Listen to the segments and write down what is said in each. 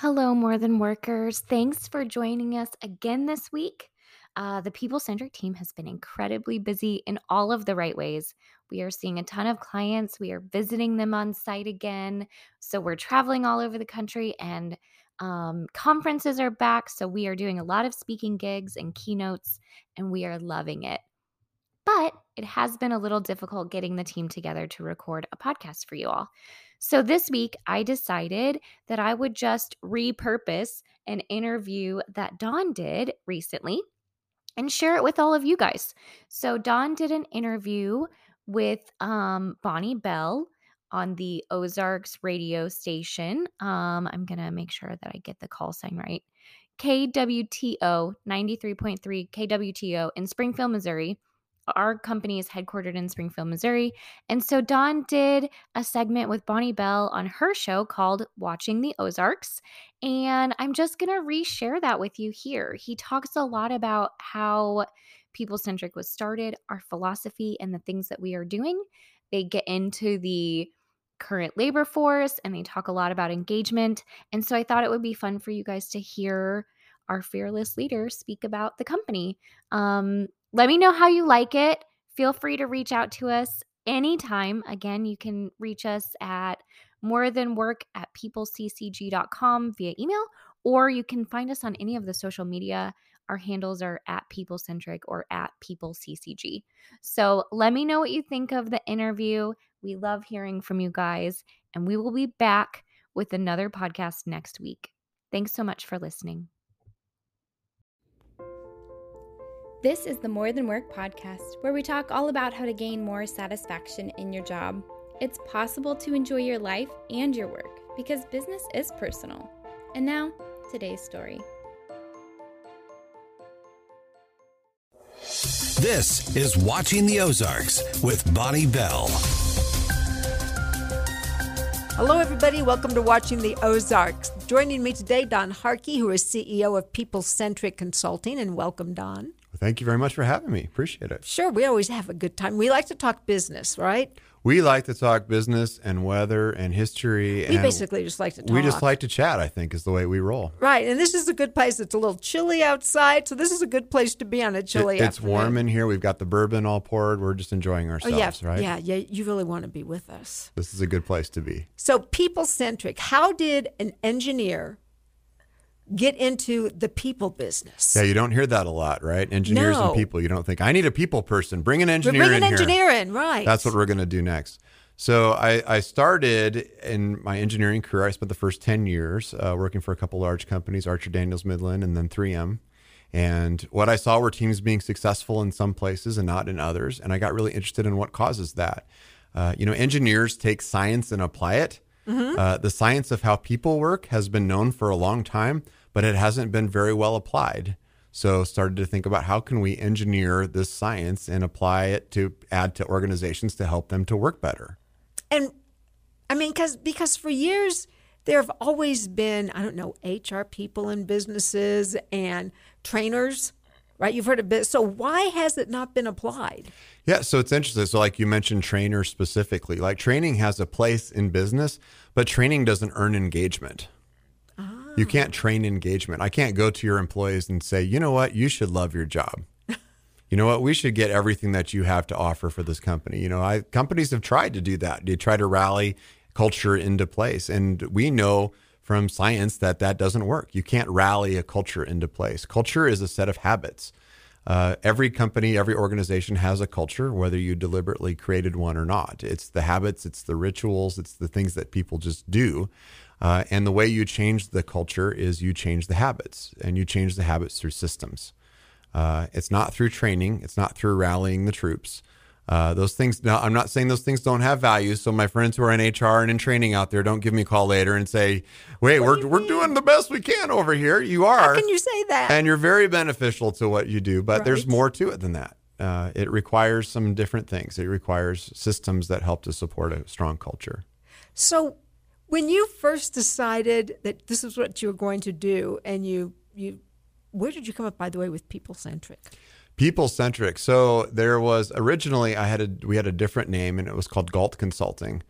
Hello, More Than Workers. Thanks for joining us again this week. Uh, the People Centric team has been incredibly busy in all of the right ways. We are seeing a ton of clients. We are visiting them on site again. So we're traveling all over the country and um, conferences are back. So we are doing a lot of speaking gigs and keynotes, and we are loving it. But it has been a little difficult getting the team together to record a podcast for you all. So this week, I decided that I would just repurpose an interview that Don did recently and share it with all of you guys. So Don did an interview with um, Bonnie Bell on the Ozarks radio station. Um, I'm going to make sure that I get the call sign right. KWTO 93.3 KWTO in Springfield, Missouri our company is headquartered in Springfield, Missouri. And so Don did a segment with Bonnie Bell on her show called Watching the Ozarks. And I'm just going to reshare that with you here. He talks a lot about how People Centric was started, our philosophy, and the things that we are doing. They get into the current labor force and they talk a lot about engagement. And so I thought it would be fun for you guys to hear our fearless leader speak about the company. Um, let me know how you like it. Feel free to reach out to us anytime. Again, you can reach us at more than work at peopleccg.com via email, or you can find us on any of the social media. Our handles are at peoplecentric or at peopleccg. So let me know what you think of the interview. We love hearing from you guys, and we will be back with another podcast next week. Thanks so much for listening. This is the More Than Work podcast, where we talk all about how to gain more satisfaction in your job. It's possible to enjoy your life and your work because business is personal. And now, today's story. This is Watching the Ozarks with Bonnie Bell. Hello, everybody. Welcome to Watching the Ozarks. Joining me today, Don Harkey, who is CEO of People Centric Consulting, and welcome, Don. Thank you very much for having me. Appreciate it. Sure, we always have a good time. We like to talk business, right? We like to talk business and weather and history. We and basically just like to talk. We just like to chat, I think, is the way we roll. Right. And this is a good place. It's a little chilly outside. So this is a good place to be on a chilly it, It's afternoon. warm in here. We've got the bourbon all poured. We're just enjoying oh, ourselves, oh, yeah. right? Yeah, yeah. You really want to be with us. This is a good place to be. So, people centric. How did an engineer get into the people business. Yeah, you don't hear that a lot, right? Engineers no. and people. You don't think I need a people person. Bring an engineer in. Bring an in engineer here. in, right? That's what we're going to do next. So I, I, started in my engineering career. I spent the first ten years uh, working for a couple large companies, Archer Daniels Midland, and then 3M. And what I saw were teams being successful in some places and not in others. And I got really interested in what causes that. Uh, you know, engineers take science and apply it. Mm-hmm. Uh, the science of how people work has been known for a long time, but it hasn't been very well applied. So started to think about how can we engineer this science and apply it to add to organizations to help them to work better. And I mean, because because for years there have always been I don't know HR people in businesses and trainers, right? You've heard of it. So why has it not been applied? Yeah, so it's interesting. So like you mentioned, trainers specifically, like training has a place in business, but training doesn't earn engagement. You can't train engagement. I can't go to your employees and say, you know what, you should love your job. you know what, we should get everything that you have to offer for this company. You know, I, companies have tried to do that. They try to rally culture into place. And we know from science that that doesn't work. You can't rally a culture into place. Culture is a set of habits. Uh, every company, every organization has a culture, whether you deliberately created one or not. It's the habits, it's the rituals, it's the things that people just do. Uh, and the way you change the culture is you change the habits, and you change the habits through systems. Uh, it's not through training, it's not through rallying the troops. Uh, those things, now, I'm not saying those things don't have value. So, my friends who are in HR and in training out there, don't give me a call later and say, wait, what we're, do we're doing the best we can over here. You are. How can you say that? And you're very beneficial to what you do, but right. there's more to it than that. Uh, it requires some different things. It requires systems that help to support a strong culture. So, when you first decided that this is what you were going to do, and you you, where did you come up, by the way, with people centric? People centric. So there was originally I had a we had a different name, and it was called Galt Consulting.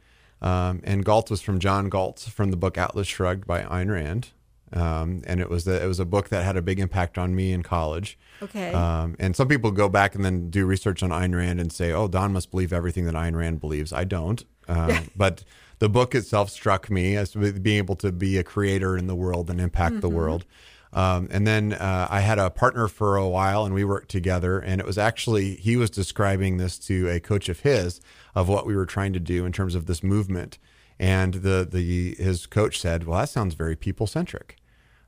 Um, and Galt was from John Galt from the book Atlas Shrugged by Ayn Rand. Um, and it was a, it was a book that had a big impact on me in college. Okay. Um, and some people go back and then do research on Ayn Rand and say, "Oh, Don must believe everything that Ayn Rand believes." I don't. Um, but the book itself struck me as being able to be a creator in the world and impact the world. Um, and then uh, I had a partner for a while, and we worked together. And it was actually he was describing this to a coach of his of what we were trying to do in terms of this movement. And the the his coach said, "Well, that sounds very people centric."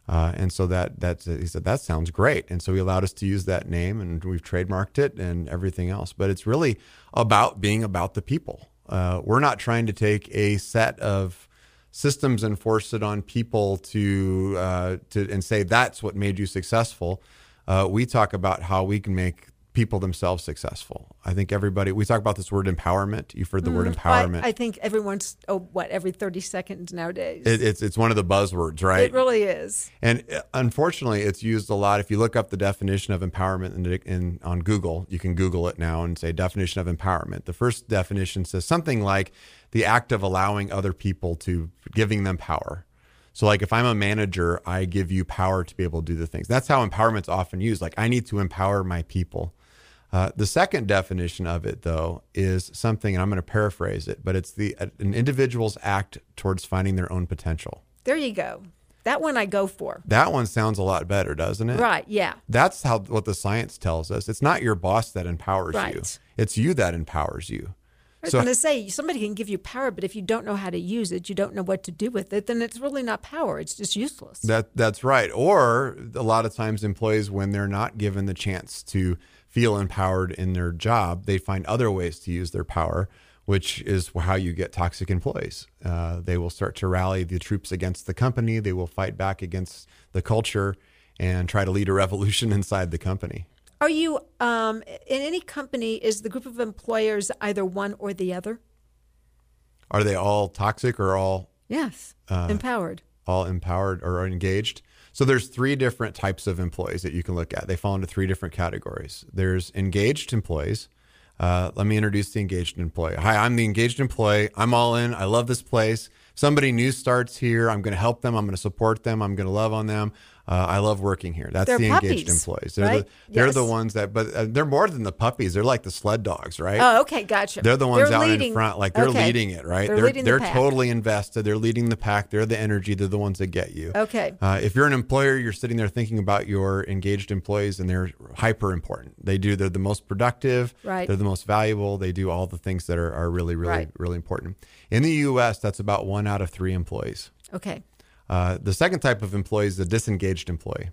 Uh, and so that that's he said that sounds great, and so he allowed us to use that name, and we've trademarked it and everything else. But it's really about being about the people. Uh, we're not trying to take a set of systems and force it on people to uh, to and say that's what made you successful. Uh, we talk about how we can make people themselves successful. I think everybody we talk about this word empowerment. You've heard the word empowerment. I, I think everyone's oh what every thirty seconds nowadays. it, it's it's one of the buzzwords, right? It really is. And uh, unfortunately, it's used a lot. If you look up the definition of empowerment in, in, on Google, you can Google it now and say definition of empowerment. The first definition says something like the act of allowing other people to giving them power. So, like if I'm a manager, I give you power to be able to do the things. That's how empowerment's often used. Like I need to empower my people. Uh, the second definition of it, though, is something, and I'm going to paraphrase it, but it's the an individual's act towards finding their own potential. There you go. That one I go for. That one sounds a lot better, doesn't it? Right. Yeah. That's how what the science tells us. It's not your boss that empowers you. Right. It's you that empowers you. I was So- going to say somebody can give you power, but if you don't know how to use it, you don't know what to do with it, then it's really not power. It's just useless. That that's right. Or a lot of times employees when they're not given the chance to feel empowered in their job, they find other ways to use their power, which is how you get toxic employees. Uh, they will start to rally the troops against the company. They will fight back against the culture and try to lead a revolution inside the company. Are you um, in any company? Is the group of employers either one or the other? Are they all toxic or all Yes. Uh, Empowered. all empowered or engaged. So there's three different types of employees that you can look at. They fall into three different categories. There's engaged employees. Uh, let me introduce the engaged employee. Hi, I'm the engaged employee. I'm all in. I love this place. Somebody new starts here. I'm going to help them. I'm going to support them. I'm going to love on them. Uh, I love working here. That's They're the engaged puppies, employees. They're right? the they're the ones that, but uh, they're more than the puppies. They're like the sled dogs, right? Oh, okay, gotcha. They're the ones out leading- in front, like they're okay. leading it, right? They're, they're leading they're pack. totally invested. They're leading the pack. They're the energy. They're the ones that get you. Okay. Uh, if you're an employer, you're sitting there thinking about your engaged employees, and they're hyper important. They do. They're the most productive. Right. They're the most valuable. They do all the things that are, are really, really, Right. really important. In the U.S., that's about one out of three employees. Okay. Uh, the second type of employee is the disengaged employee.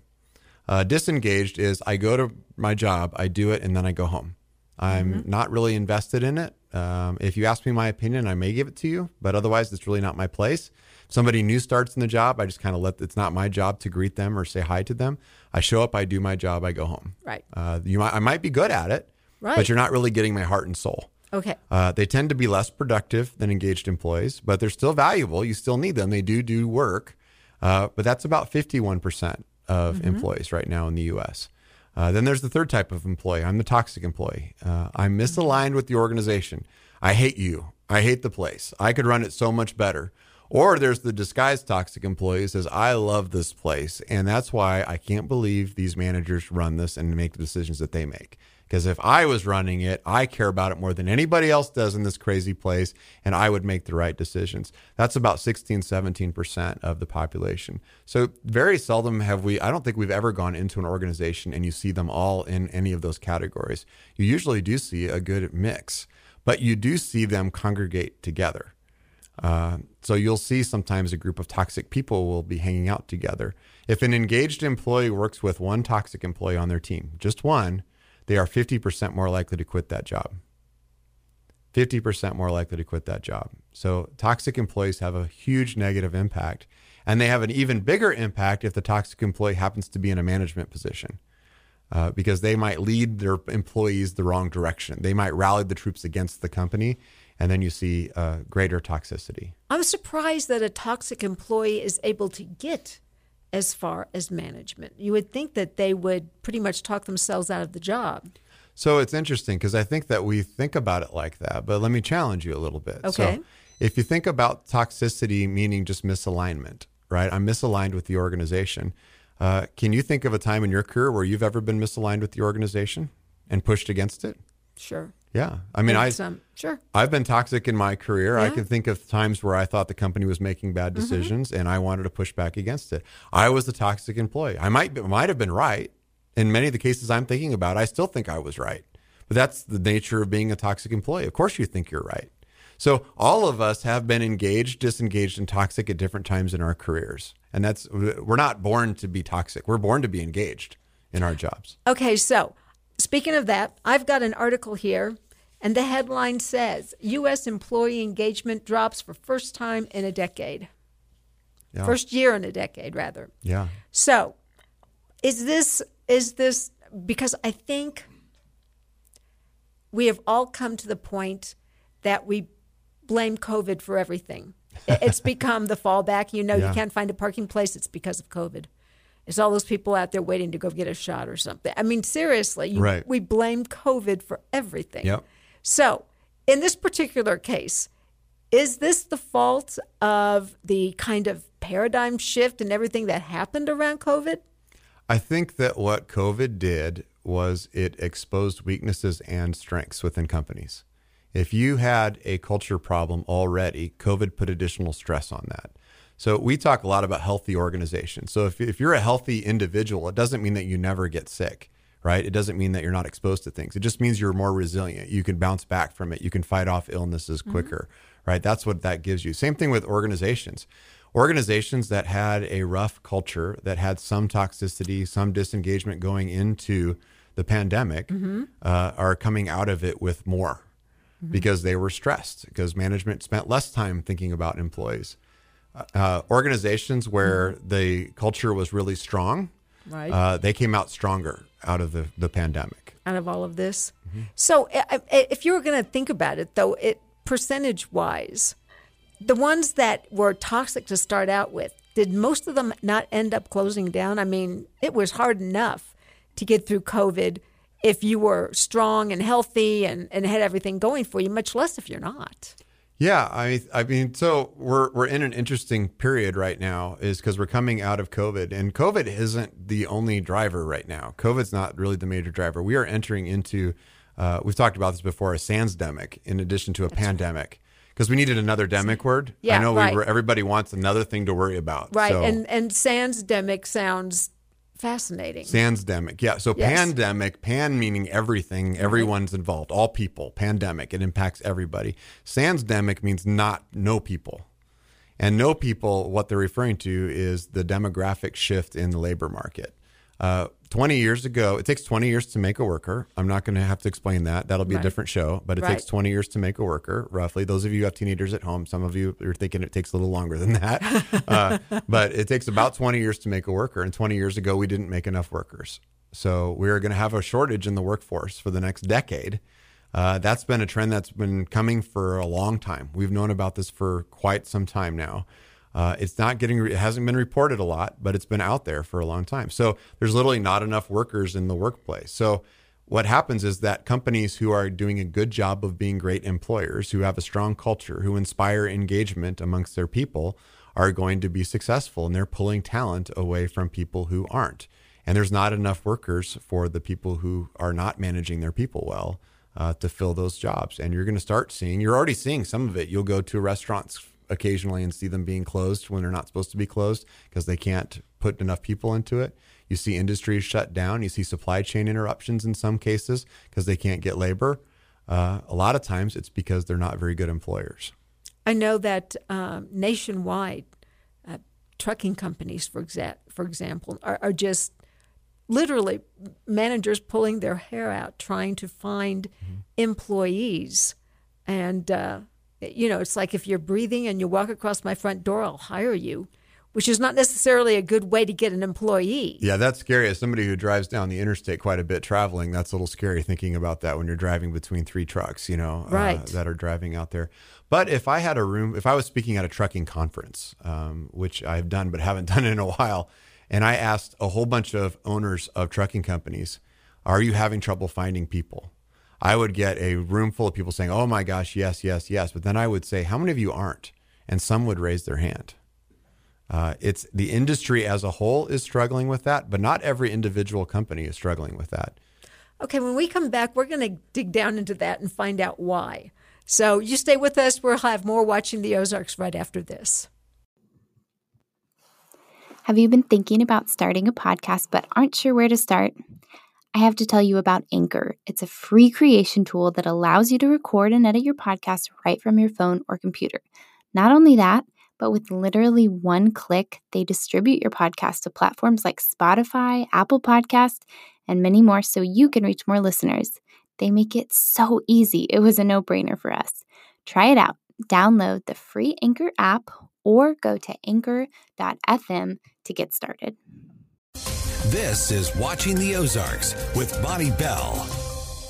Uh, disengaged is I go to my job, I do it, and then I go home. I'm not really invested in it. Um, if you ask me my opinion, I may give it to you, but otherwise, it's really not my place. Somebody new starts in the job, I just kind of let. It's not my job to greet them or say hi to them. I show up, I do my job, I go home. Right. Uh, you might, I might be good at it, Right. but you're not really getting my heart and soul. Okay. Uh, they tend to be less productive than engaged employees, but they're still valuable. You still need them. They do do work, uh, but that's about 51% of employees right now in the U.S. Uh, then there's the third type of employee. I'm the toxic employee. Uh, I'm misaligned with the organization. I hate you. I hate the place. I could run it so much better. Or there's the disguised toxic employee who says, I love this place. And that's why I can't believe these managers run this and make the decisions that they make. Because if I was running it, I care about it more than anybody else does in this crazy place, and I would make the right decisions. That's about 16, 17% of the population. So, very seldom have we, I don't think we've ever gone into an organization and you see them all in any of those categories. You usually do see a good mix, but you do see them congregate together. Uh, so you'll see sometimes a group of toxic people will be hanging out together. If an engaged employee works with one toxic employee on their team, just one, they are 50% more likely to quit that job. 50% more likely to quit that job. So toxic employees have a huge negative impact. And they have an even bigger impact if the toxic employee happens to be in a management position. Uh, because they might lead their employees the wrong direction. They might rally the troops against the company, and then you see uh, greater toxicity. I'm surprised that a toxic employee is able to get as far as management. You would think that they would pretty much talk themselves out of the job. So it's interesting because I think that we think about it like that, but let me challenge you a little bit. Okay. So if you think about toxicity meaning just misalignment, right? I'm misaligned with the organization. Uh, can you think of a time in your career where you've ever been misaligned with the organization and pushed against it? Sure. Yeah. I mean, I, um, sure. I've been toxic in my career. I Yeah. Mm-hmm. can think of times where I thought the company was making bad decisions and I wanted to push back against it. I was the toxic employee. I might be, might have been right. In many of the cases I'm thinking about, I still think I was right. But that's the nature of being a toxic employee. Of course you think you're right. So all of us have been engaged, disengaged, and toxic at different times in our careers. And that's we're not born to be toxic. We're born to be engaged in our jobs. Okay, so speaking of that, I've got an article here, and the headline says U.S. employee engagement drops for first time in a decade. Yeah. First year in a decade, rather. Yeah. So, is this is this because I think we have all come to the point that we blame COVID for everything. It's become the fallback. You know, Yeah. you can't find a parking place. It's because of COVID. It's all those people out there waiting to go get a shot or something. I mean, seriously, you, Right. we blame COVID for everything. Yep. So, in this particular case, is this the fault of the kind of paradigm shift and everything that happened around COVID? I think that what COVID did was it exposed weaknesses and strengths within companies. If you had a culture problem already, COVID put additional stress on that. So we talk a lot about healthy organizations. So if, if you're a healthy individual, it doesn't mean that you never get sick, right? It doesn't mean that you're not exposed to things. It just means you're more resilient. You can bounce back from it. You can fight off illnesses quicker, right? That's what that gives you. Same thing with organizations. Organizations that had a rough culture, that had some toxicity, some disengagement going into the pandemic, uh, are coming out of it with more because they were stressed because management spent less time thinking about employees. Uh, organizations where the culture was really strong, Right. uh, they came out stronger out of the, the pandemic. out of all of this. Mm-hmm. So, I- I- if you were going to think about it, though, it percentage wise, the ones that were toxic to start out with, did most of them not end up closing down? I mean, it was hard enough to get through COVID if you were strong and healthy and, and had everything going for you, much less if you're not. Yeah, I I mean, so we're we're in an interesting period right now, is because we're coming out of COVID, and COVID isn't the only driver right now. COVID's not really the major driver. We are entering into, uh, we've talked about this before, a sansdemic in addition to a pandemic, because we needed another demic word. Yeah, I know right. we were, everybody wants another thing to worry about. Right. So, And, and sansdemic sounds fascinating. Sansdemic. Yeah. So Yes. pandemic, pan meaning everything, uh-huh. everyone's involved, all people. Pandemic, it impacts everybody. Sansdemic means not no people. And no people, what they're referring to is the demographic shift in the labor market. Uh, 20 years ago, it takes 20 years to make a worker. I'm not going to have to explain that. That'll be a different show, but it Right. takes 20 years to make a worker, roughly. Those of you who have teenagers at home, some of you are thinking it takes a little longer than that. uh, but it takes about 20 years to make a worker. And 20 years ago, we didn't make enough workers. So we're going to have a shortage in the workforce for the next decade. Uh, that's been a trend that's been coming for a long time. We've known about this for quite some time now. Uh, it's not getting, it hasn't been reported a lot, but it's been out there for a long time. So there's literally not enough workers in the workplace. So what happens is that companies who are doing a good job of being great employers, who have a strong culture, who inspire engagement amongst their people, are going to be successful and they're pulling talent away from people who aren't. And there's not enough workers for the people who are not managing their people well uh, to fill those jobs. And you're going to start seeing, you're already seeing some of it. You'll go to restaurants occasionally and see them being closed when they're not supposed to be closed because they can't put enough people into it. You see industries shut down. You see supply chain interruptions in some cases because they can't get labor. Uh, a lot of times it's because they're not very good employers. I know that um, nationwide, uh, trucking companies, for exa- for example, are, are just literally managers pulling their hair out trying to find employees, and uh, you know, it's like if you're breathing and you walk across my front door, I'll hire you, which is not necessarily a good way to get an employee. Yeah, that's scary. As somebody who drives down the interstate quite a bit traveling, that's a little scary thinking about that when you're driving between three trucks, you know, Right. uh, that are driving out there. But if I had a room, if I was speaking at a trucking conference, um, which I've done but haven't done in a while, and I asked a whole bunch of owners of trucking companies, are you having trouble finding people? I would get a room full of people saying, oh my gosh, yes, yes, yes. But then I would say, how many of you aren't? And some would raise their hand. Uh, it's the industry as a whole is struggling with that, but not every individual company is struggling with that. Okay, when we come back, we're going to dig down into that and find out why. So you stay with us. We'll have more watching the Ozarks right after this. Have you been thinking about starting a podcast but aren't sure where to start? I have to tell you about Anchor. It's a free creation tool that allows you to record and edit your podcast right from your phone or computer. Not only that, but with literally one click, they distribute your podcast to platforms like Spotify, Apple Podcast, and many more so you can reach more listeners. They make it so easy. It was a no brainer for us. Try it out. Download the free Anchor app or go to anchor.fm to get started. This is Watching the Ozarks with Bonnie Bell.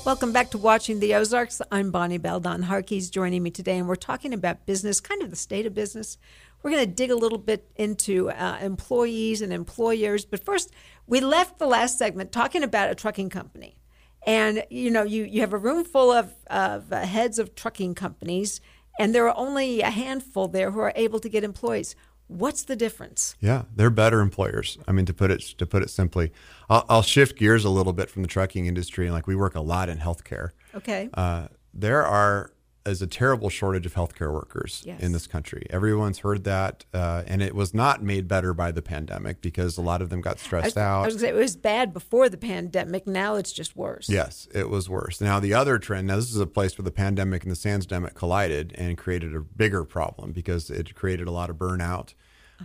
Welcome back to Watching the Ozarks. I'm Bonnie Bell. Don Harkey's joining me today, and we're talking about business, kind of the state of business. We're going to dig a little bit into uh, employees and employers. But first, we left the last segment talking about a trucking company. And, you know, you, you have a room full of, of uh, heads of trucking companies, and there are only a handful there who are able to get employees. What's the difference? Yeah, they're better employers. I mean, to put it to put it simply, I'll, I'll shift gears a little bit from the trucking industry, and like we work a lot in healthcare. Okay. Uh, there are is a terrible shortage of healthcare workers Yes. in this country. Everyone's heard that, uh, and it was not made better by the pandemic because a lot of them got stressed I out. was say it was bad before the pandemic. Now it's just worse. Yes, it was worse. Now the other trend. Now this is a place where the pandemic and the sansdemic collided and created a bigger problem because it created a lot of burnout,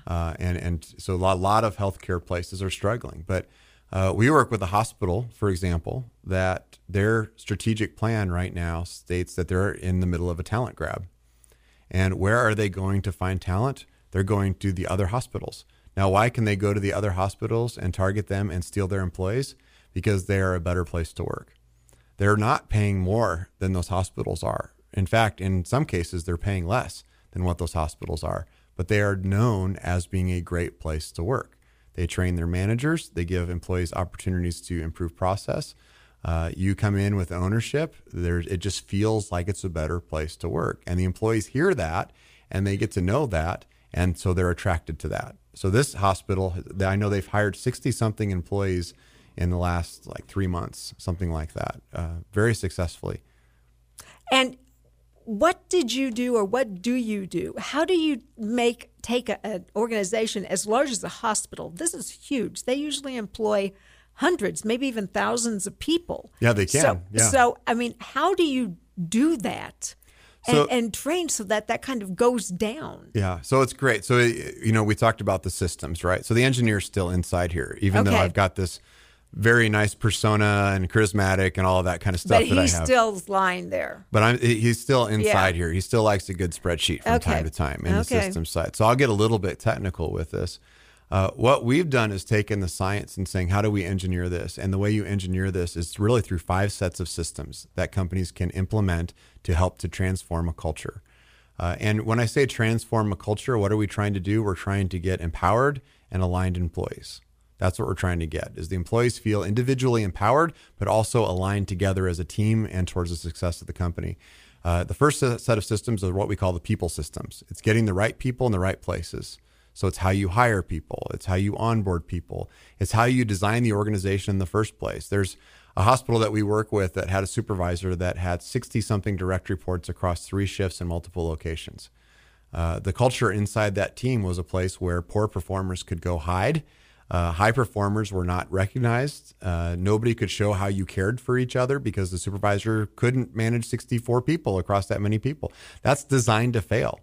uh, and and so a lot, lot of healthcare places are struggling. But uh, we work with a hospital, for example, that their strategic plan right now states that they're in the middle of a talent grab. And where are they going to find talent? They're going to the other hospitals. Now, why can they go to the other hospitals and target them and steal their employees? Because they are a better place to work. They're not paying more than those hospitals are. In fact, in some cases, they're paying less than what those hospitals are, but they are known as being a great place to work. They train their managers, they give employees opportunities to improve process. Uh, you come in with ownership, there, it just feels like it's a better place to work. And the employees hear that and they get to know that. And so they're attracted to that. So this hospital, I know they've hired 60 something employees in the last like three months, something like that, uh, very successfully. And what did you do, or what do you do? How do you make take a, an organization as large as a hospital? This is huge. They usually employ hundreds, maybe even thousands of people. Yeah, they can. So, Yeah. so I mean, how do you do that? And, So- and train so that that kind of goes down. Yeah, so it's great. So you know, we talked about the systems, right? So the engineer's still inside here, even though I've got this very nice persona and charismatic and all of that kind of stuff But he's still lying there. but I'm he's still inside Yeah. here. He still likes a good spreadsheet from Okay. time to time in the Okay. system side. So I'll get a little bit technical with this. Uh, what we've done is taken the science and saying, how do we engineer this? And the way you engineer this is really through five sets of systems that companies can implement to help to transform a culture. Uh, and when I say transform a culture, what are we trying to do? We're trying to get empowered and aligned employees. That's what we're trying to get is the employees feel individually empowered, but also aligned together as a team and towards the success of the company. Uh, the first set of systems are what we call the people systems. It's getting the right people in the right places. So it's how you hire people, it's how you onboard people, it's how you design the organization in the first place. There's a hospital that we work with that had a supervisor that had 60 something direct reports across three shifts in multiple locations. Uh, the culture inside that team was a place where poor performers could go hide. Uh, high performers were not recognized. Uh, nobody could show how you cared for each other because the supervisor couldn't manage 64 people across that many people. That's designed to fail.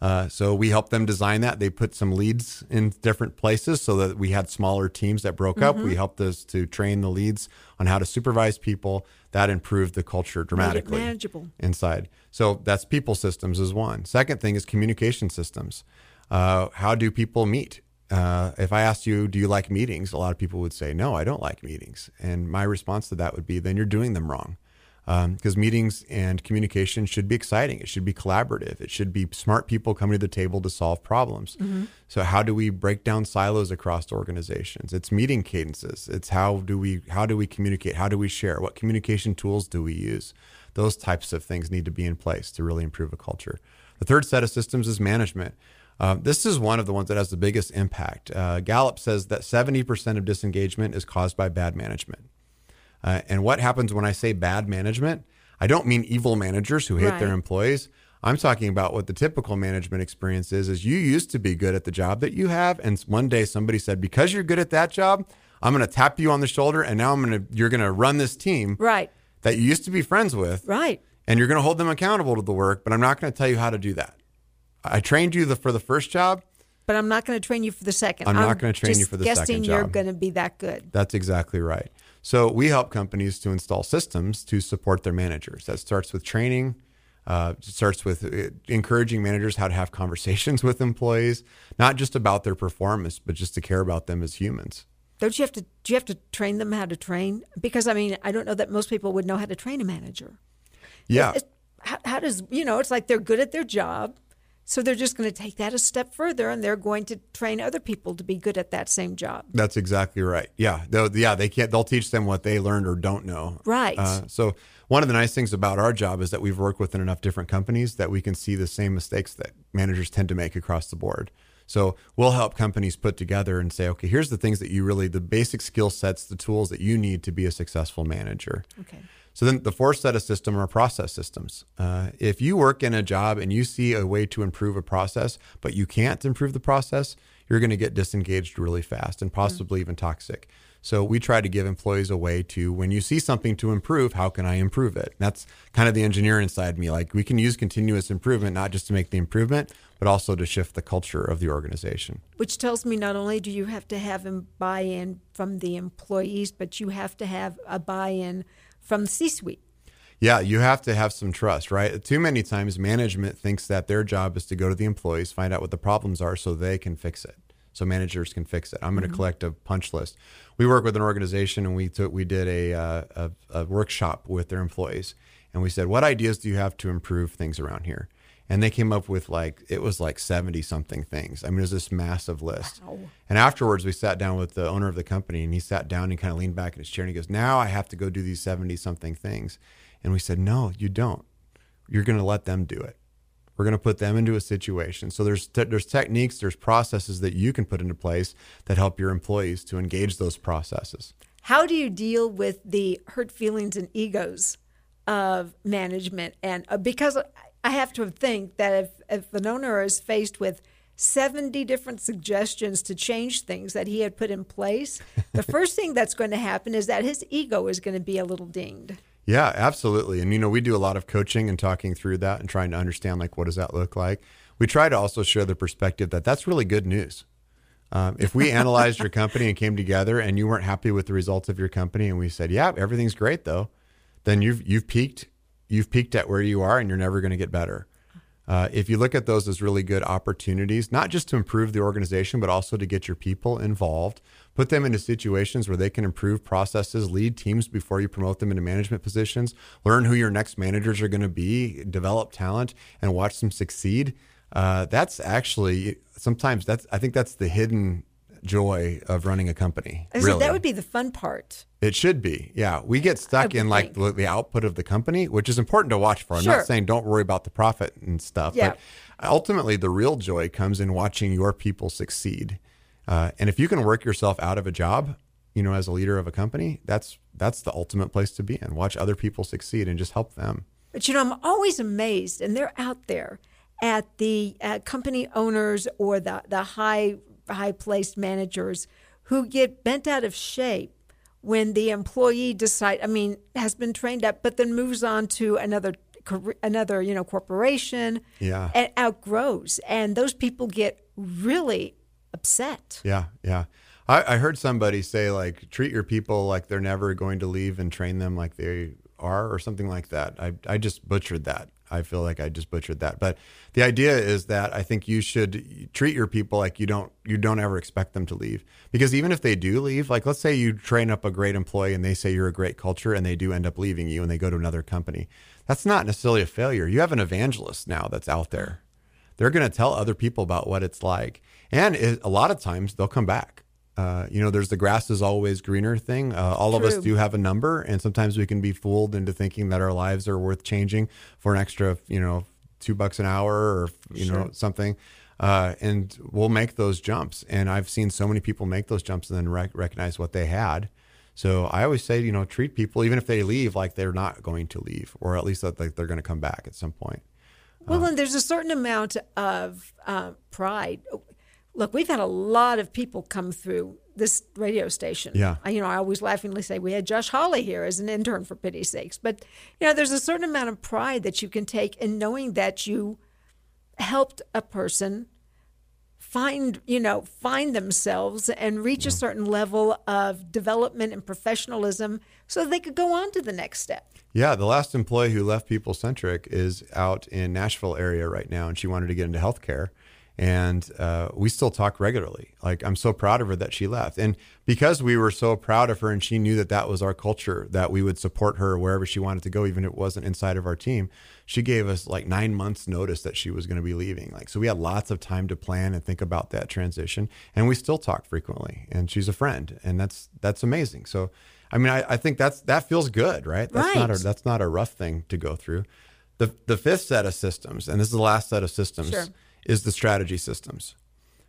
Uh, so we helped them design that. They put some leads in different places so that we had smaller teams that broke up. We helped us to train the leads on how to supervise people. That improved the culture dramatically manageable. inside. So that's people systems is one. Second thing is communication systems. Uh, how do people meet? Uh, if I asked you, do you like meetings? A lot of people would say, no, I don't like meetings. And my response to that would be, then you're doing them wrong. Because meetings and communication should be exciting. It should be collaborative. It should be smart people coming to the table to solve problems. So how do we break down silos across organizations? It's meeting cadences. It's how do we how do we communicate? How do we share? What communication tools do we use? Those types of things need to be in place to really improve a culture. The third set of systems is management. Uh, this is one of the ones that has the biggest impact. Uh, Gallup says that 70% of disengagement is caused by bad management. Uh, and what happens when I say bad management? I don't mean evil managers who hate their employees. I'm talking about what the typical management experience is is you used to be good at the job that you have and one day somebody said because you're good at that job, I'm going to tap you on the shoulder and now I'm going to you're going to run this team Right. that you used to be friends with Right. and you're going to hold them accountable to the work, but I'm not going to tell you how to do that. I trained you the, for the first job. But I'm not going to train you for the second. I'm not gonna train you for the guessing second you're going to be that good. That's exactly right. So we help companies to install systems to support their managers. That starts with training. Uh, it starts with uh, encouraging managers how to have conversations with employees, not just about their performance, but just to care about them as humans. Don't you have to? Do you have to train them how to train? Because I mean, I don't know that most people would know how to train a manager. Yeah, It's- how, how does you know? It's like they're good at their job, so they're just going to take that a step further, and they're going to train other people to be good at that same job. That's exactly right. Yeah, they'll, yeah, they can't. They'll teach them what they learned or don't know. Right. Uh, so one of the nice things about our job is that we've worked with enough different companies that we can see the same mistakes that managers tend to make across the board. So we'll help companies put together and say, okay, here's the things that you really, the basic skill sets, the tools that you need to be a successful manager. Okay. So then the fourth set of system are process systems. Uh, if you work in a job and you see a way to improve a process, but you can't improve the process, you're going to get disengaged really fast and possibly even toxic. So we try to give employees a way to, when you see something to improve, how can I improve it? That's kind of the engineer inside me. Like we can use continuous improvement, not just to make the improvement, but also to shift the culture of the organization. Which tells me not only do you have to have them buy in from the employees, but you have to have a buy in from the C suite. Yeah, you have to have some trust, right? Too many times management thinks that their job is to go to the employees, find out what the problems are so they can fix it. So managers can fix it. I'm going to collect a punch list. We work with an organization and we took we did a, uh, a a workshop with their employees and we said, "What ideas do you have to improve things around here?" And they came up with like it was like 70 something things. I mean, it was this massive list. And afterwards, we sat down with the owner of the company, and he sat down and kind of leaned back in his chair, and he goes, "Now I have to go do these 70 something things." And we said, "No, you don't. You're going to let them do it. We're going to put them into a situation. So there's te- there's techniques, there's processes that you can put into place that help your employees to engage those processes. How do you deal with the hurt feelings and egos of management? And uh, because I have to think that if, if an owner is faced with 70 different suggestions to change things that he had put in place, the first thing that's going to happen is that his ego is going to be a little dinged. Yeah, absolutely. And you know, we do a lot of coaching and talking through that and trying to understand like what does that look like. We try to also share the perspective that that's really good news. Um, if we analyzed your company and came together and you weren't happy with the results of your company and we said, "Yeah, everything's great though," then you've you've peaked. You've peaked at where you are, and you're never going to get better. Uh, if you look at those as really good opportunities, not just to improve the organization, but also to get your people involved, put them into situations where they can improve processes, lead teams before you promote them into management positions, learn who your next managers are going to be, develop talent, and watch them succeed. Uh, that's actually sometimes that's I think that's the hidden joy of running a company. I really. that would be the fun part. It should be. Yeah. We get stuck in like the, the output of the company, which is important to watch for. I'm not saying don't worry about the profit and stuff, Yeah. but ultimately the real joy comes in watching your people succeed. Uh, and if you can work yourself out of a job, you know, as a leader of a company, that's that's the ultimate place to be and Watch other people succeed and just help them. But you know, I'm always amazed, and they're out there at the uh, company owners or the the high high placed managers who get bent out of shape when the employee decide. I mean, has been trained up, but then moves on to another another you know corporation. Yeah. and outgrows, and those people get really upset. Yeah, yeah. I, I heard somebody say like treat your people like they're never going to leave and train them like they are or something like that. I I just butchered that. I feel like I just butchered that. But the idea is that I think you should treat your people like you don't you don't ever expect them to leave. Because even if they do leave, like let's say you train up a great employee and they say you're a great culture and they do end up leaving you and they go to another company. That's not necessarily a failure. You have an evangelist now that's out there they're going to tell other people about what it's like. And it, a lot of times they'll come back. Uh, you know, there's the grass is always greener thing. Uh, all of us do have a number, and sometimes we can be fooled into thinking that our lives are worth changing for an extra, you know, two bucks an hour or you know something. Uh, and we'll make those jumps. And I've seen so many people make those jumps and then rec- recognize what they had. So I always say, you know, treat people, even if they leave, like they're not going to leave, or at least that like they're going to come back at some point. Well, and there's a certain amount of uh, pride. Look, we've had a lot of people come through this radio station. Yeah. I, you know, I always laughingly say we had Josh Hawley here as an intern for pity's sakes. But, you know, there's a certain amount of pride that you can take in knowing that you helped a person find, you know, find themselves and reach a certain level of development and professionalism so they could go on to the next step. Yeah, the last employee who left People Centric is out in Nashville area right now, and she wanted to get into healthcare. And uh, we still talk regularly. Like I'm so proud of her that she left, and because we were so proud of her, and she knew that that was our culture, that we would support her wherever she wanted to go, even if it wasn't inside of our team. She gave us like nine months notice that she was going to be leaving. Like so, we had lots of time to plan and think about that transition, and we still talk frequently. And she's a friend, and that's that's amazing. So I mean, I, I think that's that feels good, right? That's not a Right. that's not a rough thing to go through. The the fifth set of systems, and this is the last set of systems, Sure. Is the strategy systems.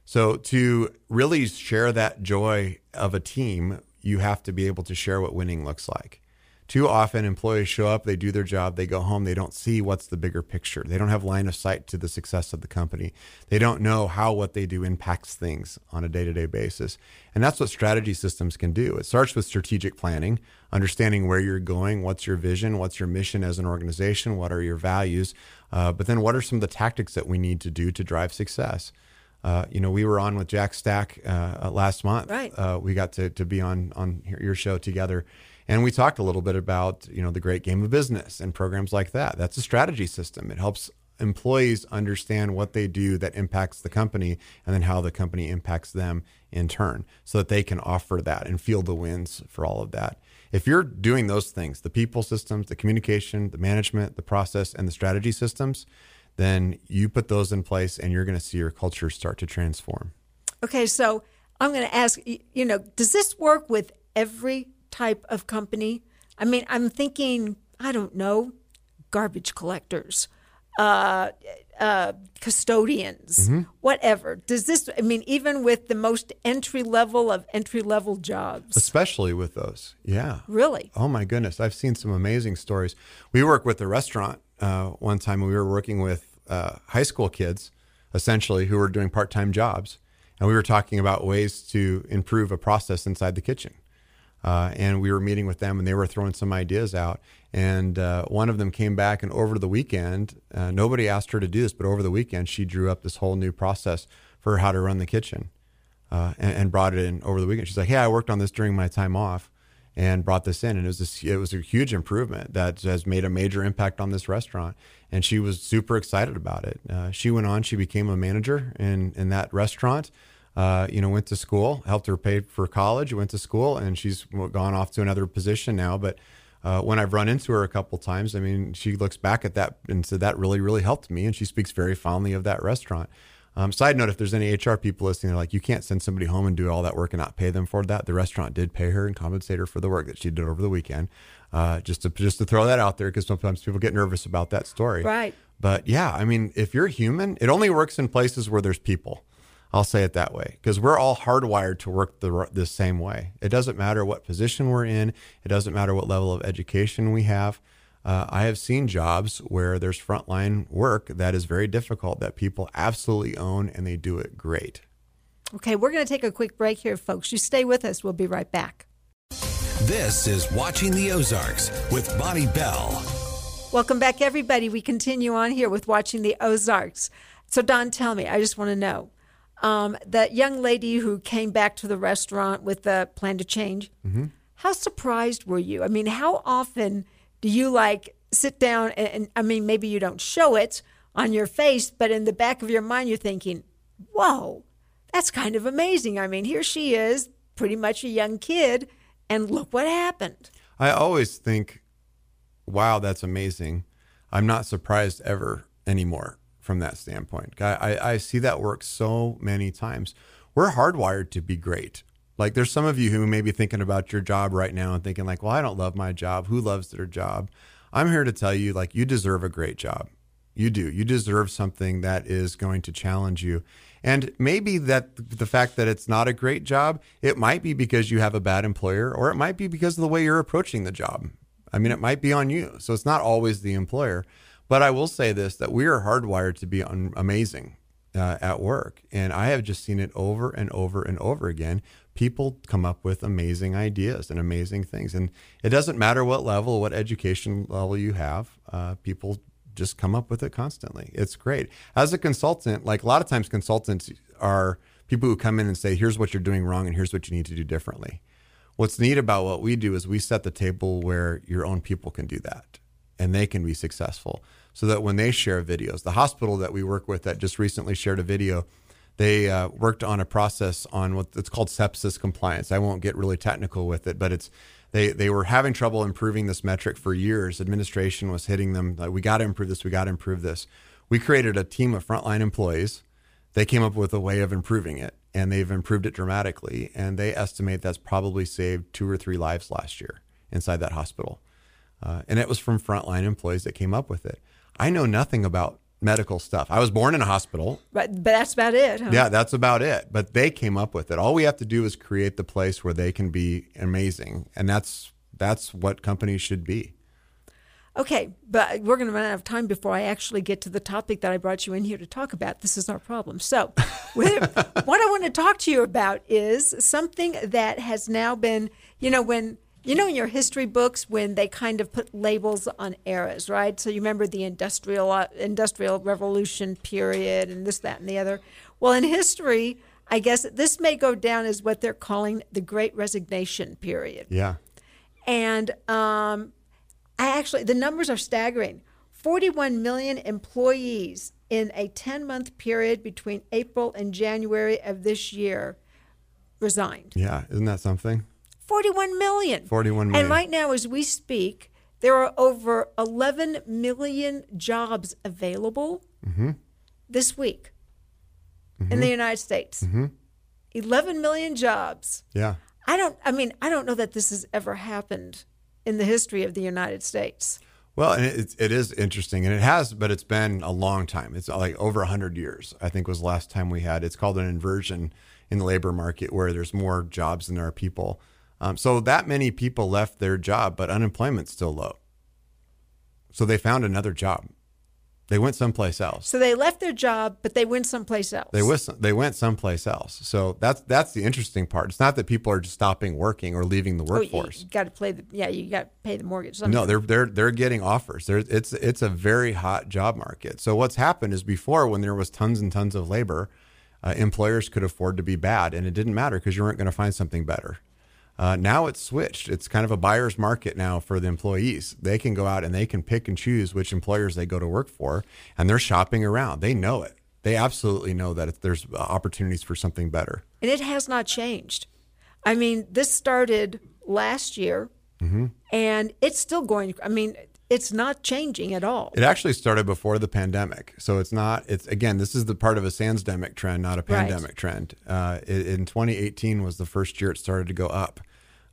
So to really share that joy of a team, you have to be able to share what winning looks like. Too often employees show up, they do their job, they go home, they don't see what's the bigger picture. They don't have line of sight to the success of the company. They don't know how what they do impacts things on a day-to-day basis. And that's what strategy systems can do. It starts with strategic planning, understanding where you're going, what's your vision, what's your mission as an organization, what are your values, uh, but then what are some of the tactics that we need to do to drive success. Uh, you know, we were on with Jack Stack uh, last month. Right. Uh, we got to, to be on on your show together, and we talked a little bit about you know the great game of business and programs like that. That's a strategy system. It helps employees understand what they do that impacts the company, and then how the company impacts them in turn, so that they can offer that and feel the wins for all of that. If you're doing those things, the people systems, the communication, the management, the process, and the strategy systems, then you put those in place and you're going to see your culture start to transform. Okay, so I'm going to ask you know, does this work with every type of company? I mean, I'm thinking, I don't know, garbage collectors, uh, uh, custodians, whatever. Does this, I mean, even with the most entry level of entry level jobs? Especially with those. Yeah. Really? Oh my goodness. I've seen some amazing stories. We work with a restaurant uh, one time we were working with uh, high school kids, essentially, who were doing part time jobs. And we were talking about ways to improve a process inside the kitchen. Uh, and we were meeting with them and they were throwing some ideas out. And uh, one of them came back, and over the weekend, uh, nobody asked her to do this, but over the weekend, she drew up this whole new process for how to run the kitchen uh, and, and brought it in over the weekend. She's like, "Hey, I worked on this during my time off, and brought this in, and it was this, it was a huge improvement that has made a major impact on this restaurant." And she was super excited about it. Uh, she went on; she became a manager in in that restaurant. Uh, you know, went to school, helped her pay for college, went to school, and she's gone off to another position now. But uh, when I've run into her a couple times, I mean, she looks back at that and said that really, really helped me, and she speaks very fondly of that restaurant. Um, side note: If there's any HR people listening, they're like, you can't send somebody home and do all that work and not pay them for that. The restaurant did pay her and compensate her for the work that she did over the weekend. Uh, just to just to throw that out there, because sometimes people get nervous about that story. Right. But yeah, I mean, if you're human, it only works in places where there's people. I'll say it that way because we're all hardwired to work the the same way. It doesn't matter what position we're in. It doesn't matter what level of education we have. Uh, I have seen jobs where there's frontline work that is very difficult that people absolutely own and they do it great. Okay, we're going to take a quick break here, folks. You stay with us. We'll be right back. This is Watching the Ozarks with Bonnie Bell. Welcome back, everybody. We continue on here with watching the Ozarks. So, Don, tell me, I just want to know um, that young lady who came back to the restaurant with the plan to change, how surprised were you? I mean, how often do you like sit down and, and, I mean, maybe you don't show it on your face, but in the back of your mind, you're thinking, whoa, that's kind of amazing. I mean, here she is, pretty much a young kid, and look what happened. I always think, wow, that's amazing. I'm not surprised ever anymore from that standpoint. I, I, I see that work so many times. We're hardwired to be great. Like there's some of you who may be thinking about your job right now and thinking like, well, I don't love my job. Who loves their job? I'm here to tell you like you deserve a great job. You do. You deserve something that is going to challenge you. And maybe that the fact that it's not a great job, it might be because you have a bad employer, or it might be because of the way you're approaching the job. I mean, it might be on you. So it's not always the employer. But I will say this that we are hardwired to be un- amazing uh, at work. And I have just seen it over and over and over again. People come up with amazing ideas and amazing things. And it doesn't matter what level, what education level you have, uh, people just come up with it constantly. It's great. As a consultant, like a lot of times consultants are people who come in and say, here's what you're doing wrong and here's what you need to do differently. What's neat about what we do is we set the table where your own people can do that and they can be successful so that when they share videos, the hospital that we work with that just recently shared a video, they uh, worked on a process on what it's called sepsis compliance. I won't get really technical with it, but it's they they were having trouble improving this metric for years. Administration was hitting them like, we got to improve this, we got to improve this. We created a team of frontline employees. They came up with a way of improving it, and they've improved it dramatically. And they estimate that's probably saved two or three lives last year inside that hospital. Uh, and it was from frontline employees that came up with it. I know nothing about medical stuff. I was born in a hospital. But but that's about it. Huh? Yeah, that's about it. But they came up with it. All we have to do is create the place where they can be amazing, and that's that's what companies should be. Okay, but we're going to run out of time before I actually get to the topic that I brought you in here to talk about. This is our problem. So, what I want to talk to you about is something that has now been, you know, when you know in your history books when they kind of put labels on eras right so you remember the industrial uh, industrial revolution period and this that and the other well in history i guess this may go down as what they're calling the great resignation period Yeah. and um, I actually the numbers are staggering 41 million employees in a 10 month period between april and january of this year resigned Yeah. Isn't that something? 41 million. 41 million. And right now, as we speak, there are over 11 million jobs available Mm-hmm. this week in the United States. Mm-hmm. 11 million jobs. Yeah. I don't, I mean, I don't know that this has ever happened in the history of the United States. Well, and it, it is interesting, and it has, but it's been a long time. It's like over 100 years, I think, was the last time we had. It's called an inversion in the labor market where there's more jobs than there are people. Um, so that many people left their job, but unemployment's still low. So they found another job. They went someplace else. So they left their job, but they went someplace else. They went, they went someplace else. So that's that's the interesting part. It's not that people are just stopping working or leaving the Oh, you- workforce. you got to play the, yeah, you got to pay the mortgage. No, they're they're they're getting offers. There, it's it's a very hot job market. So what's happened is before, when there was tons and tons of labor, uh, employers could afford to be bad, and it didn't matter because you weren't going to find something better. Uh, now it's switched. It's kind of a buyer's market now for the employees. They can go out and they can pick and choose which employers they go to work for, and they're shopping around. They know it. They absolutely know that if there's opportunities for something better. And it has not changed. I mean, this started last year Mm-hmm. and it's still going. I mean, it's not changing at all. It actually started before the pandemic, so it's not. It's again, this is the part of a sansdemic trend, not a Right. pandemic trend. Uh, in 2018 was the first year it started to go up.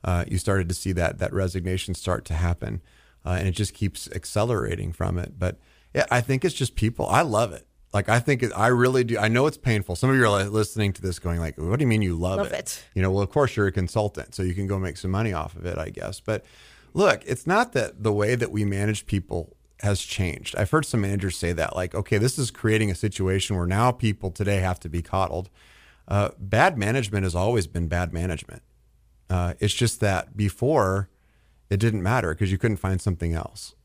Uh, you started to see that that resignation start to happen, uh, and it just keeps accelerating from it. But yeah, I think it's just people. I love it. Like I think it, I really do. I know it's painful. Some of you are li- listening to this, going like, "What do you mean you love, Love it. You know, well, of course you're a consultant, so you can go make some money off of it, I guess. But look, it's not that the way that we manage people has changed. I've heard some managers say that, like, okay, this is creating a situation where now people today have to be coddled. Uh, bad management has always been bad management. Uh, it's just that before it didn't matter because you couldn't find something else.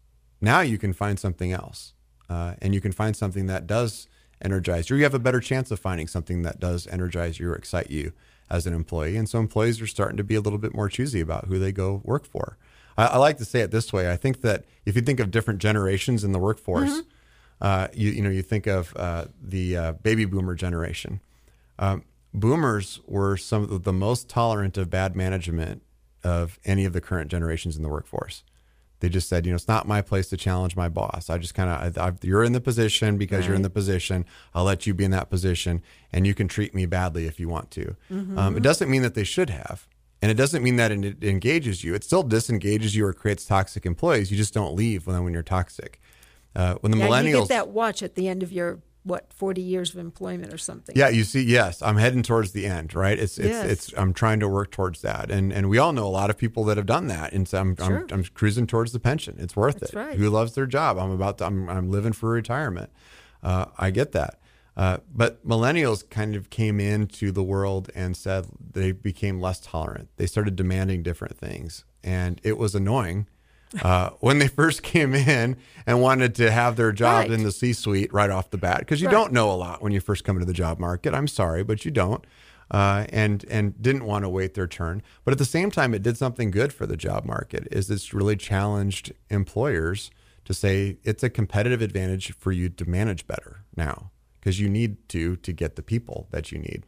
Now you can find something else, uh, and you can find something that does energize you. You have a better chance of finding something that does energize you or excite you as an employee. And so employees are starting to be a little bit more choosy about who they go work for. I, I like to say it this way. I think that if you think of different generations in the workforce, uh, you you know you think of uh, the uh, baby boomer generation. Um, boomers were some of the most tolerant of bad management of any of the current generations in the workforce. They just said, you know, it's not my place to challenge my boss. I just kind of, you're in the position because you're in the position. I'll let you be in that position, and you can treat me badly if you want to. Um, it doesn't mean that they should have, and it doesn't mean that it engages you. It still disengages you or creates toxic employees. You just don't leave when when you're toxic. Uh, when the Yeah, millennials, you get that watch at the end of your what forty years of employment or something. Yeah, you see, yes, I'm heading towards the end, right? It's it's Yes. it's I'm trying to work towards that, and and we all know a lot of people that have done that, and so I'm Sure. I'm, I'm cruising towards the pension. It's worth That's it. right. Who loves their job? I'm about to, I'm I'm living for retirement. Uh, I get that, uh, but millennials kind of came into the world and said they became less tolerant. They started demanding different things, and it was annoying. Uh, when they first came in and wanted to have their job Right. in the C-suite right off the bat, because you Right. don't know a lot when you first come into the job market. I'm sorry, but you don't. Uh, and and didn't want to wait their turn, but at the same time, it did something good for the job market. Is it's really challenged employers to say it's a competitive advantage for you to manage better now because you need to to get the people that you need.